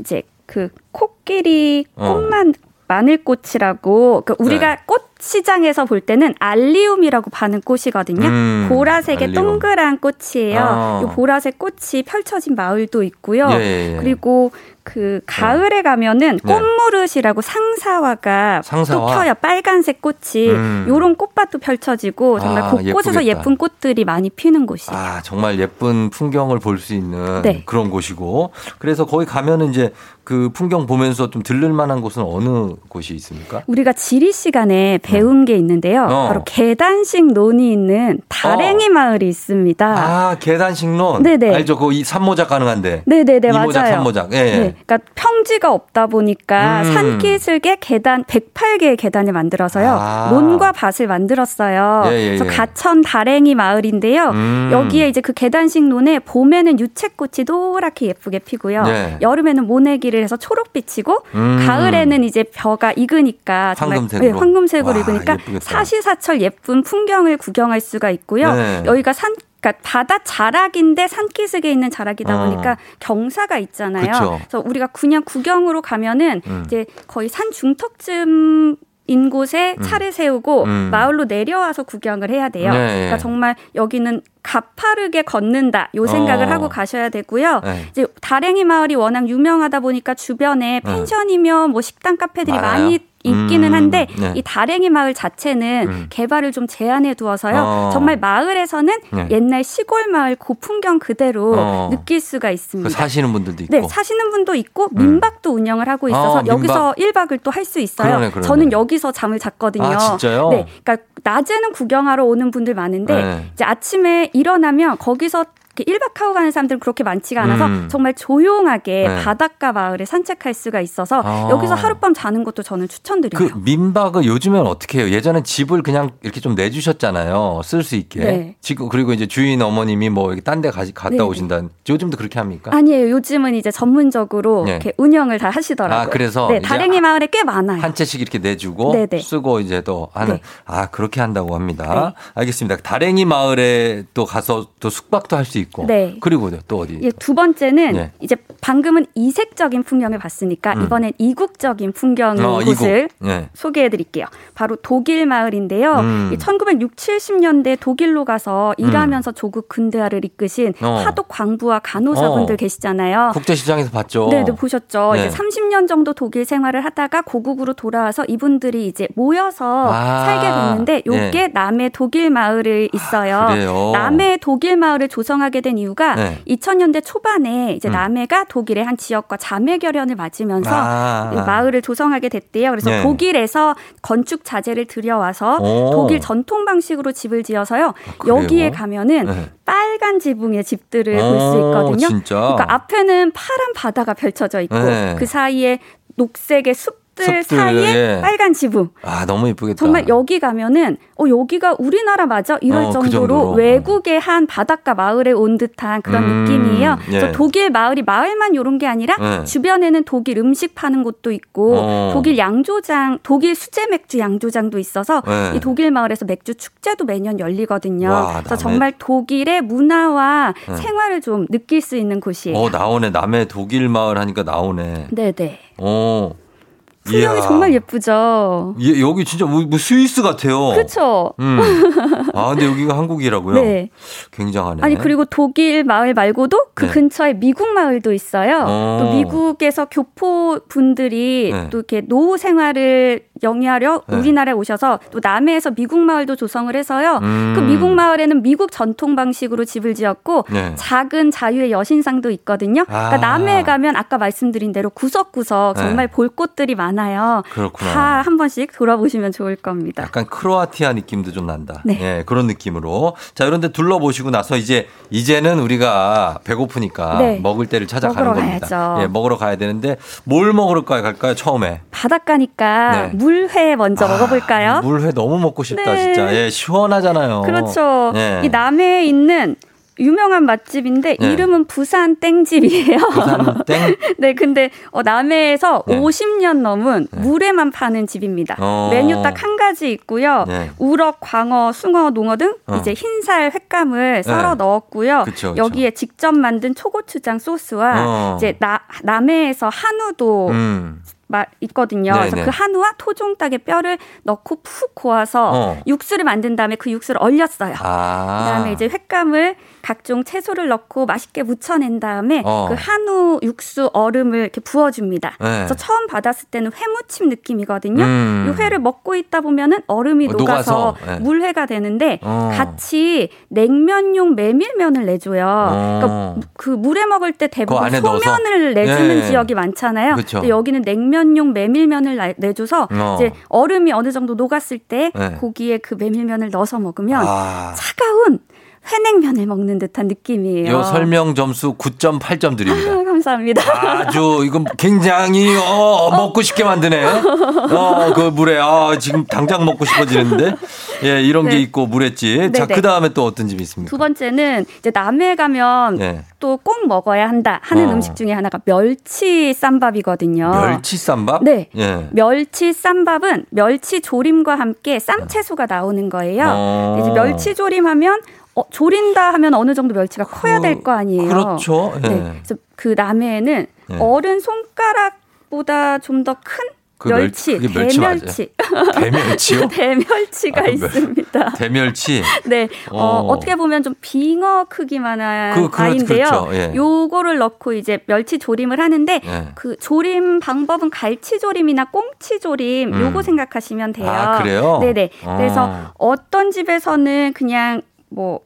이제 그 코끼리 어. 꽃만 마늘꽃이라고 그 우리가 네. 꽃 시장에서 볼 때는 알리움이라고 파는 꽃이거든요. 음, 보라색의 알리움. 동그란 꽃이에요. 어. 이 보라색 꽃이 펼쳐진 마을도 있고요. 예, 예, 예. 그리고 그 가을에 가면은 네. 꽃무릇이라고 상사화가 상사화? 또 펴요. 빨간색 꽃이 음. 요런 꽃밭도 펼쳐지고 정말 아, 곳곳에서 예쁘겠다. 예쁜 꽃들이 많이 피는 곳이에요. 아, 정말 예쁜 풍경을 볼 수 있는 네. 그런 곳이고. 그래서 거기 가면은 이제 그 풍경 보면서 좀 들를 만한 곳은 어느 곳이 있습니까? 우리가 지리 시간에 배운 게 있는데요. 어. 바로 계단식 논이 있는 다랭이 마을이 있습니다. 아, 계단식론. 네네. 알죠? 그이 산모작 가능한데. 네네네 이모작, 맞아요. 삼모작. 예, 예. 네, 그러니까 평지가 없다 보니까 음. 산기슭에 계단 108개의 계단을 만들어서요. 아. 논과 밭을 만들었어요. 예, 예, 그래서 예. 가천 다랭이 마을인데요. 음. 여기에 이제 그 계단식 논에 봄에는 유채꽃이 노랗게 예쁘게 피고요. 네. 여름에는 모내기를 해서 초록빛이고 음. 가을에는 이제 벼가 익으니까 정말 황금색으로. 네, 황금색으로 와, 익으니까 예쁘겠다. 사시사철 예쁜 풍경을 구경할 수가 있고요. 네. 여기가 산 그러니까 바다 자락인데 산기슭에 있는 자락이다 어. 보니까 경사가 있잖아요. 그쵸. 그래서 우리가 그냥 구경으로 가면은 음. 이제 거의 산 중턱쯤 인 곳에 음. 차를 세우고 음. 마을로 내려와서 구경을 해야 돼요. 네. 그러니까 정말 여기는 가파르게 걷는다. 요 생각을 어. 하고 가셔야 되고요. 네. 이제 다랭이 마을이 워낙 유명하다 보니까 주변에 네. 펜션이며 뭐 식당 카페들이 많아요? 많이 있기는 음, 한데 네. 이 다랭이 마을 자체는 음. 개발을 좀 제한해 두어서요. 어. 정말 마을에서는 네. 옛날 시골 마을 그 풍경 그대로 어. 느낄 수가 그 있습니다. 사시는 분들도 있고. 네, 사시는 분도 있고 민박도 운영을 하고 있어서 아. 여기서 1박을 또 할 수 있어요. 그러네, 그러네. 저는 여기서 잠을 잤거든요. 아, 진짜요? 네. 그러니까 낮에는 구경하러 오는 분들 많은데 네. 이제 아침에 일어나면 거기서 이렇게 1박 하고 가는 사람들은 그렇게 많지가 않아서 음. 정말 조용하게 네. 바닷가 마을에 산책할 수가 있어서 아. 여기서 하룻밤 자는 것도 저는 추천드려요. 그 민박을 요즘엔 어떻게 해요? 예전엔 집을 그냥 이렇게 좀 내주셨잖아요. 쓸 수 있게. 네. 지금 그리고 이제 주인 어머님이 뭐 이렇게 딴데 갔다 네, 네. 오신다. 요즘도 그렇게 합니까? 아니에요. 요즘은 이제 전문적으로 네. 이렇게 운영을 다 하시더라고요. 아, 그래서 네, 다랭이 마을에 꽤 많아요. 한 채씩 이렇게 내주고 네네. 쓰고 이제 또 하는 네. 아 그렇게 한다고 합니다. 알겠습니다. 다랭이 마을에 또 가서 또 숙박도 할 수 있고 네. 그리고 또 어디? 예, 두 번째는 네. 이제 방금은 이색적인 풍경을 봤으니까 음. 이번엔 이국적인 풍경의 어, 곳을. 네. 소개해 드릴게요. 바로 독일 마을인데요. 음. 이 1960, 70년대 독일로 가서 일하면서 조국 근대화를 이끄신 어. 화독 광부와 간호사분들 어. 계시잖아요. 국제시장에서 봤죠. 네, 네, 보셨죠. 네. 이제 30년 정도 독일 생활을 하다가 고국으로 돌아와서 이분들이 이제 모여서 아, 살게 됐는데 요게 네. 남해 독일 마을을 있어요. 그래요? 남해 독일 마을을 조성하게 하게 된 이유가 네. 2000년대 초반에 이제 음. 남해가 독일의 한 지역과 자매 결연을 맞으면서 아. 이 마을을 조성하게 됐대요. 그래서 네. 독일에서 건축 자재를 들여와서 오. 독일 전통 방식으로 집을 지어서요. 그래요? 여기에 가면은 네. 빨간 지붕의 집들을 오, 볼수 있거든요. 진짜? 그러니까 앞에는 파란 바다가 펼쳐져 있고 네. 그 사이에 녹색의 숲 들, 숲들, 사이에 예. 빨간 지붕. 아, 너무 이쁘겠다. 정말 여기 가면은 어 여기가 우리나라 맞아 이럴 어, 그 정도로, 정도로. 외국의 한 바닷가 마을에 온 듯한 그런 음, 느낌이에요. 그래서 예. 독일 마을이 마을만 요런 게 아니라 예. 주변에는 독일 음식 파는 곳도 있고 어. 독일 양조장, 독일 수제 맥주 양조장도 있어서 예. 이 독일 마을에서 맥주 축제도 매년 열리거든요. 와, 그래서 남의- 정말 독일의 문화와 예. 생활을 좀 느낄 수 있는 곳이에요. 어, 나오네. 남해 독일 마을 하니까 나오네. 네네. 어. 풍경이. 정말 예쁘죠. 예, 여기 진짜 뭐, 뭐 스위스 같아요. 그렇죠. 음. 아, 근데 여기가 한국이라고요? 네. 굉장하네. 아니 그리고 독일 마을 말고도 그 네. 근처에 미국 마을도 있어요. 어. 또 미국에서 교포 분들이 네. 또 이렇게 노후 생활을 영위하려 네. 우리나라에 오셔서 또 남해에서 미국 마을도 조성을 해서요. 음. 그 미국 마을에는 미국 전통 방식으로 집을 지었고 네. 작은 자유의 여신상도 있거든요. 아. 그러니까 남해에 가면 아까 말씀드린 대로 구석구석 네. 정말 볼 곳들이 많아요. 그렇구나. 다 한 번씩 돌아보시면 좋을 겁니다. 약간 크로아티아 느낌도 좀 난다. 네. 예, 그런 느낌으로. 자, 이런데 둘러보시고 나서 이제 이제는 우리가 배고프니까 네. 먹을 때를 찾아가는 먹으러 겁니다. 가야죠. 예, 먹으러 가야 되는데 뭘 먹으러 갈까요? 처음에. 바닷가니까 네. 물회 먼저 먹어볼까요? 물회 너무 먹고 싶다, 네. 진짜. 예, 시원하잖아요. 그렇죠. 예. 이 남해에 있는 유명한 맛집인데 네. 이름은 부산 땡집이에요. 부산 땡? 네, 근데 어, 남해에서 네. 50년 넘은 물회만 파는 집입니다. 어. 메뉴 딱 한 가지 있고요. 네. 우럭, 광어, 숭어, 농어 등 어. 이제 흰살 횟감을 썰어 네. 넣었고요. 그쵸, 그쵸. 여기에 직접 만든 초고추장 소스와 어. 이제 나, 남해에서 한우도 음. 마- 있거든요. 네네. 그래서 그 한우와 토종닭의 뼈를 넣고 푹 고아서 어. 육수를 만든 다음에 그 육수를 얼렸어요. 아. 그다음에 이제 횟감을 각종 채소를 넣고 맛있게 무쳐낸 다음에 어. 그 한우 육수 얼음을 이렇게 부어줍니다. 네. 그래서 처음 받았을 때는 회무침 느낌이거든요. 음. 이 회를 먹고 있다 보면은 얼음이 어, 녹아서, 녹아서, 네. 물회가 되는데 어. 같이 냉면용 메밀면을 내줘요. 어. 그러니까 그 물에 먹을 때그 대부분 넣어서? 소면을 내주는 네. 지역이 많잖아요. 그쵸. 근데 여기는 냉면용 메밀면을 나- 내줘서 어. 이제 얼음이 어느 정도 녹았을 때 네. 고기에 그 메밀면을 넣어서 먹으면 아. 차가운 회냉면을 먹는 듯한 느낌이에요. 요 설명 점수 9.8점 드립니다. 아, 감사합니다. 아주 이건 굉장히 어 먹고 싶게 만드네. 어 그 물에 아 지금 당장 먹고 싶어지는데 예 이런 게 네. 있고 물했지. 자 네네. 그 다음에 또 어떤 집이 있습니까? 두 번째는 이제 남해 가면 예. 또꼭 먹어야 한다 하는 어. 음식 중에 하나가 멸치 쌈밥이거든요. 멸치 쌈밥? 네. 예. 멸치 쌈밥은 멸치 조림과 함께 쌈채소가 나오는 거예요. 어. 이제 멸치 조림하면 어, 조린다 하면 어느 정도 멸치가 커야 될거 아니에요. 그렇죠. 예. 네. 그래서 그 남해에는 예. 어른 손가락보다 좀 더 큰그 멸- 멸치, 멸치? 대멸치. 대멸치요? 대멸치가 아, 멸- 있습니다. 대멸치. 네, 어, 어. 어 떻게 보면 좀 빙어 크기만한 그- 그렇- 아이인데요. 그렇죠. 예. 요거를 넣고 이제 멸치 조림을 하는데 예. 그 조림 방법은 갈치 조림이나 꽁치 조림 음. 요거 생각하시면 돼요. 아, 그래요? 네네. 어. 그래서 어떤 집에서는 그냥 뭐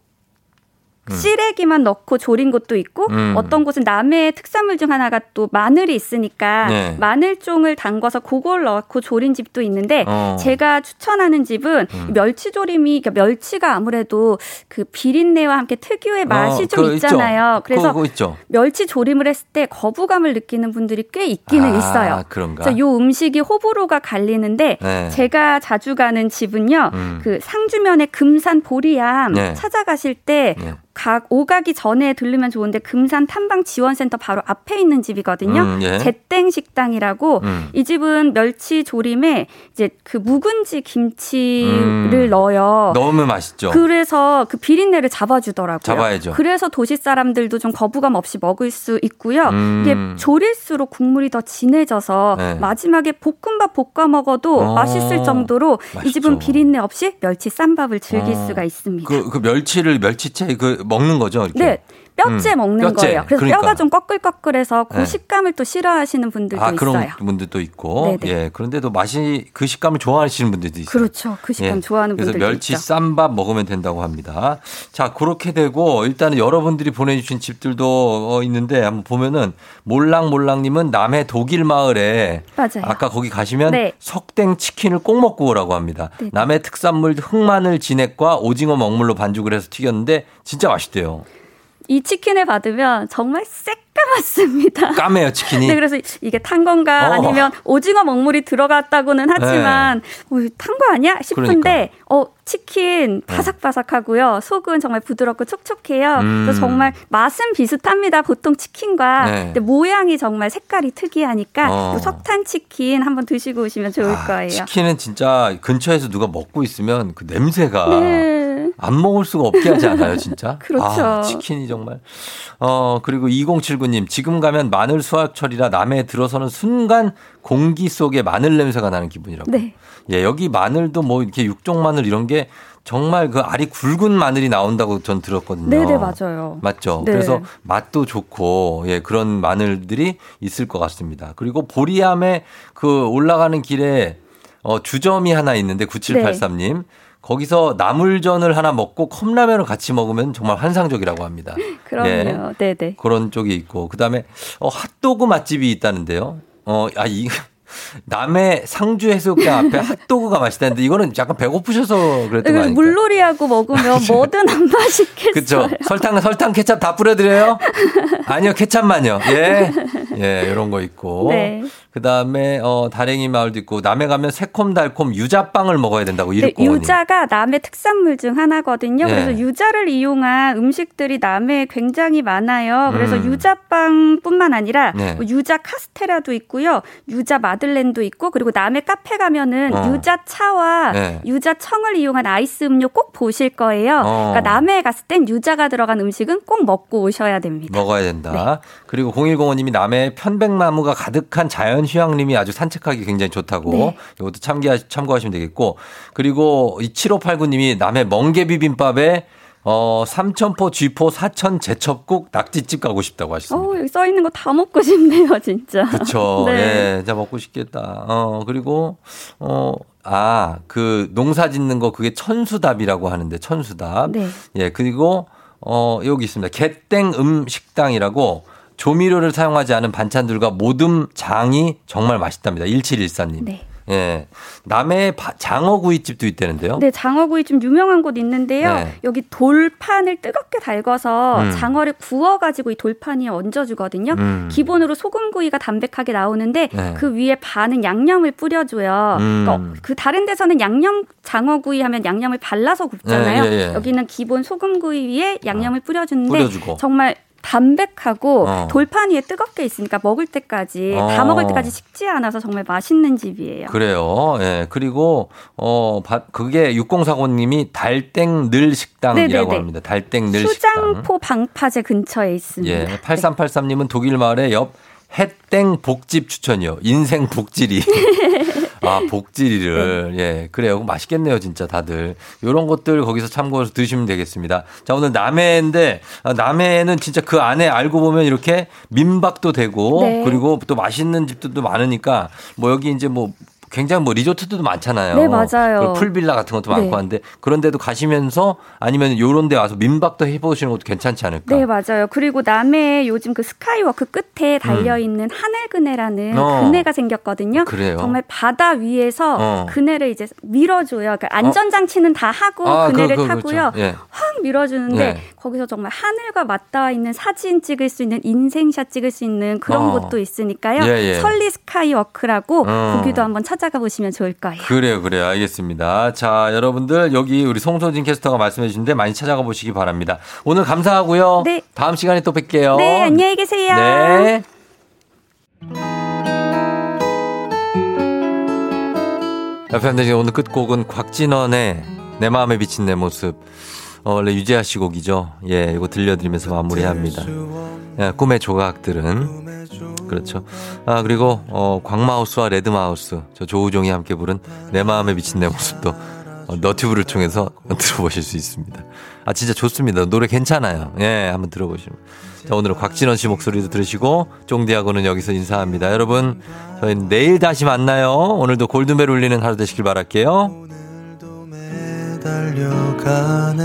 음. 시래기만 넣고 조린 곳도 있고 음. 어떤 곳은 남해의 특산물 중 하나가 또 마늘이 있으니까 네. 마늘종을 담궈서 그걸 넣고 조린 집도 있는데 어. 제가 추천하는 집은 음. 멸치 조림이 그러니까 멸치가 아무래도 그 비린내와 함께 특유의 맛이 어, 좀 그거 있잖아요. 있죠. 그래서 그거 있죠. 멸치 조림을 했을 때 거부감을 느끼는 분들이 꽤 있기는 아, 있어요. 그런가? 그래서 요 음식이 호불호가 갈리는데 네. 제가 자주 가는 집은요. 음. 그 상주면의 금산 보리암 네. 찾아가실 때 네. 각 오가기 전에 들르면 좋은데 금산 탐방 지원센터 바로 앞에 있는 집이거든요. 음, 예. 제땡 식당이라고 음. 이 집은 멸치 조림에 이제 그 묵은지 김치를 음. 넣어요. 너무 맛있죠. 그래서 그 비린내를 잡아주더라고요. 잡아야죠. 그래서 도시 사람들도 좀 거부감 없이 먹을 수 있고요. 음. 이게 조릴수록 국물이 더 진해져서 네. 마지막에 볶음밥 볶아 먹어도 어. 맛있을 정도로 이 맛있죠. 집은 비린내 없이 멸치 쌈밥을 즐길 어. 수가 있습니다. 그, 그 멸치를 멸치채 그 먹는 거죠. 이렇게. 네. 뼈째 음, 먹는 뼈째. 거예요. 그래서 그러니까. 뼈가 좀 꺼끌꺼끌해서 그 네. 식감을 또 싫어하시는 분들도 아, 그런 있어요. 분들도 있고. 네네. 예. 그런데도 맛이 그 식감을 좋아하시는 분들도 있어요. 그렇죠. 그 식감 예. 좋아하는 그래서 분들도 멸치 있죠. 쌈밥 먹으면 된다고 합니다. 자, 그렇게 되고 일단은 여러분들이 보내 주신 집들도 어, 있는데 한번 보면은 몰랑몰랑 님은 남해 독일 마을에 맞아요. 아까 거기 가시면 네. 석땡 치킨을 꼭 먹고 오라고 합니다. 네네. 남해 특산물 흑마늘 진액과 오징어 먹물로 반죽을 해서 튀겼는데 진짜 맛있대요. 이 치킨을 받으면 정말 새까맣습니다. 까매요 치킨이. 네, 그래서 이게 탄 건가 어. 아니면 오징어 먹물이 들어갔다고는 하지만 어, 탄거 아니야 싶은데 어 치킨 바삭바삭하고요. 속은 정말 부드럽고 촉촉해요. 음. 그래서 정말 맛은 비슷합니다. 보통 치킨과 네. 근데 모양이 정말 색깔이 특이하니까 어. 이 석탄 치킨 한번 드시고 오시면 좋을 아, 거예요. 치킨은 진짜 근처에서 누가 먹고 있으면 그 냄새가 네. 안 먹을 수가 없게 하지 않아요, 진짜? 그렇죠. 아, 치킨이 정말. 어, 그리고 2079님, 지금 가면 마늘 수확철이라 남해에 들어서는 순간 공기 속에 마늘 냄새가 나는 기분이라고. 네. 예, 여기 마늘도 뭐 이렇게 육종 마늘 이런 게 정말 그 알이 굵은 마늘이 나온다고 전 들었거든요. 네네 맞아요. 맞죠. 네. 그래서 맛도 좋고 예 그런 마늘들이 있을 것 같습니다. 그리고 보리암에 그 올라가는 길에 어 주점이 하나 있는데 9783님 거기서 나물전을 하나 먹고 컵라면을 같이 먹으면 정말 환상적이라고 합니다. 그럼요. 네, 네. 그런 쪽이 있고 그다음에 어 핫도그 맛집이 있다는데요. 어 아 이 남해 상주 해수욕장 앞에 핫도그가 맛있다는데 이거는 약간 배고프셔서 그랬던 거 아니에요? 물놀이하고 먹으면 뭐든 안 맛있겠어요. 그렇죠. 설탕 설탕 케찹 다 뿌려드려요? 아니요 케찹만요. 예, 예 이런 거 있고. 네. 그 다음에 어 다랭이 마을도 있고 남해 가면 새콤달콤 유자빵을 먹어야 된다고 네, 이륙공원님. 유자가 남해 특산물 중 하나거든요. 네. 그래서 유자를 이용한 음식들이 남해에 굉장히 많아요. 그래서 음. 유자빵뿐만 아니라 네. 뭐 유자 카스테라도 있고요. 유자 마들렌도 있고 그리고 남해 카페 가면은 어. 유자 차와 네. 유자 청을 이용한 아이스 음료 꼭 보실 거예요. 어. 그러니까 남해에 갔을 땐 유자가 들어간 음식은 꼭 먹고 오셔야 됩니다. 먹어야 된다. 그리고 0105님이 남해 편백나무가 가득한 자연 휴양림이 아주 산책하기 굉장히 좋다고. 네. 이것도 참기하, 참고하시면 되겠고. 그리고 이 7589님이 남해 멍게 비빔밥에 어 삼천포 쥐포 사천 제첩국 낙지집 가고 싶다고 하셨습니다. 어, 여기 써 있는 거 다 먹고 싶네요, 진짜. 그쵸. 네. 예, 진짜 먹고 싶겠다. 어, 그리고, 어, 아, 그 농사 짓는 거 그게 천수답이라고 하는데, 천수답. 네. 예, 그리고, 어, 여기 있습니다. 개땡 음 식당이라고 조미료를 사용하지 않은 반찬들과 모듬 장이 정말 맛있답니다. 1714님. 네. 예. 남해 바- 장어구이집도 있다는데요. 네, 장어구이 좀 유명한 곳 있는데요. 네. 여기 돌판을 뜨겁게 달궈서 음. 장어를 구워 가지고 이 돌판 위에 얹어 주거든요. 음. 기본으로 소금구이가 담백하게 나오는데 네. 그 위에 반은 양념을 뿌려 줘요. 음. 그러니까 그 다른 데서는 양념 장어구이 하면 양념을 발라서 굽잖아요. 네. 여기는 기본 소금구이 위에 양념을 뿌려 주는데 뿌려주고. 정말 담백하고 어. 돌판 위에 뜨겁게 있으니까 먹을 때까지 다 어. 먹을 때까지 식지 않아서 정말 맛있는 집이에요. 그래요. 예. 그리고 어 바- 그게 6040님이 달땡 늘 식당이라고 네네네. 합니다. 달땡 늘 식당. 수장포 방파제 근처에 있습니다. 예. 8383님은 독일 마을의 옆 햇땡 복집 추천이요. 인생 복지리. 아, 복지리를. 예. 그래요. 맛있겠네요, 진짜 다들. 요런 것들 거기서 참고해서 드시면 되겠습니다. 자, 오늘 남해인데, 아, 남해는 진짜 그 안에 알고 보면 이렇게 민박도 되고, 네. 그리고 또 맛있는 집들도 많으니까, 뭐 여기 이제 뭐, 굉장히 뭐 리조트도 많잖아요. 네, 맞아요. pool villa 같은 것도 많고 네. 한데 그런 데도 가시면서 아니면 요런 데 와서 민박도 해보시는 것도 괜찮지 않을까. 네, 맞아요. 그리고 남해에 요즘 그 skywalk 끝에 달려있는 하늘그네라는 음. 어. 그네가 생겼거든요. 그래요? 정말 바다 위에서 어. 그네를 이제 밀어줘요. 그러니까 안전장치는 다 하고 아, 그네를 그거, 그거 타고요. 그렇죠. 예. 확 밀어주는데 네. 거기서 정말 하늘과 맞닿아 있는 사진 찍을 수 있는 인생샷 찍을 수 있는 그런 어. 곳도 있으니까요. 예, 예. 설리 스카이워크라고 어. 거기도 한번 찾아 가 보시면 좋을 거예요. 그래요, 그래요. 알겠습니다. 자, 여러분들 여기 우리 송소진 캐스터가 말씀해 주신데 많이 찾아가 보시기 바랍니다. 오늘 감사하고요. 네. 다음 시간에 또 뵐게요. 네, 안녕히 계세요. 네. FM 대신 오늘 끝곡은 곽진원의 내 마음에 비친 내 모습. 어, 원래 유재하 씨 곡이죠. 예, 이거 들려드리면서 마무리합니다. 예, 꿈의 조각들은. 그렇죠. 아, 그리고, 어, 광마우스와 레드마우스. 저 조우종이 함께 부른 내 마음에 비친 내 모습도 어, 너튜브를 통해서 들어보실 수 있습니다. 아, 진짜 좋습니다. 노래 괜찮아요. 예, 한번 들어보시면. 자, 오늘은 곽진원 씨 목소리도 들으시고, 쫑디하고는 여기서 인사합니다. 여러분, 저희는 내일 다시 만나요. 오늘도 골든벨 울리는 하루 되시길 바랄게요. 달려가네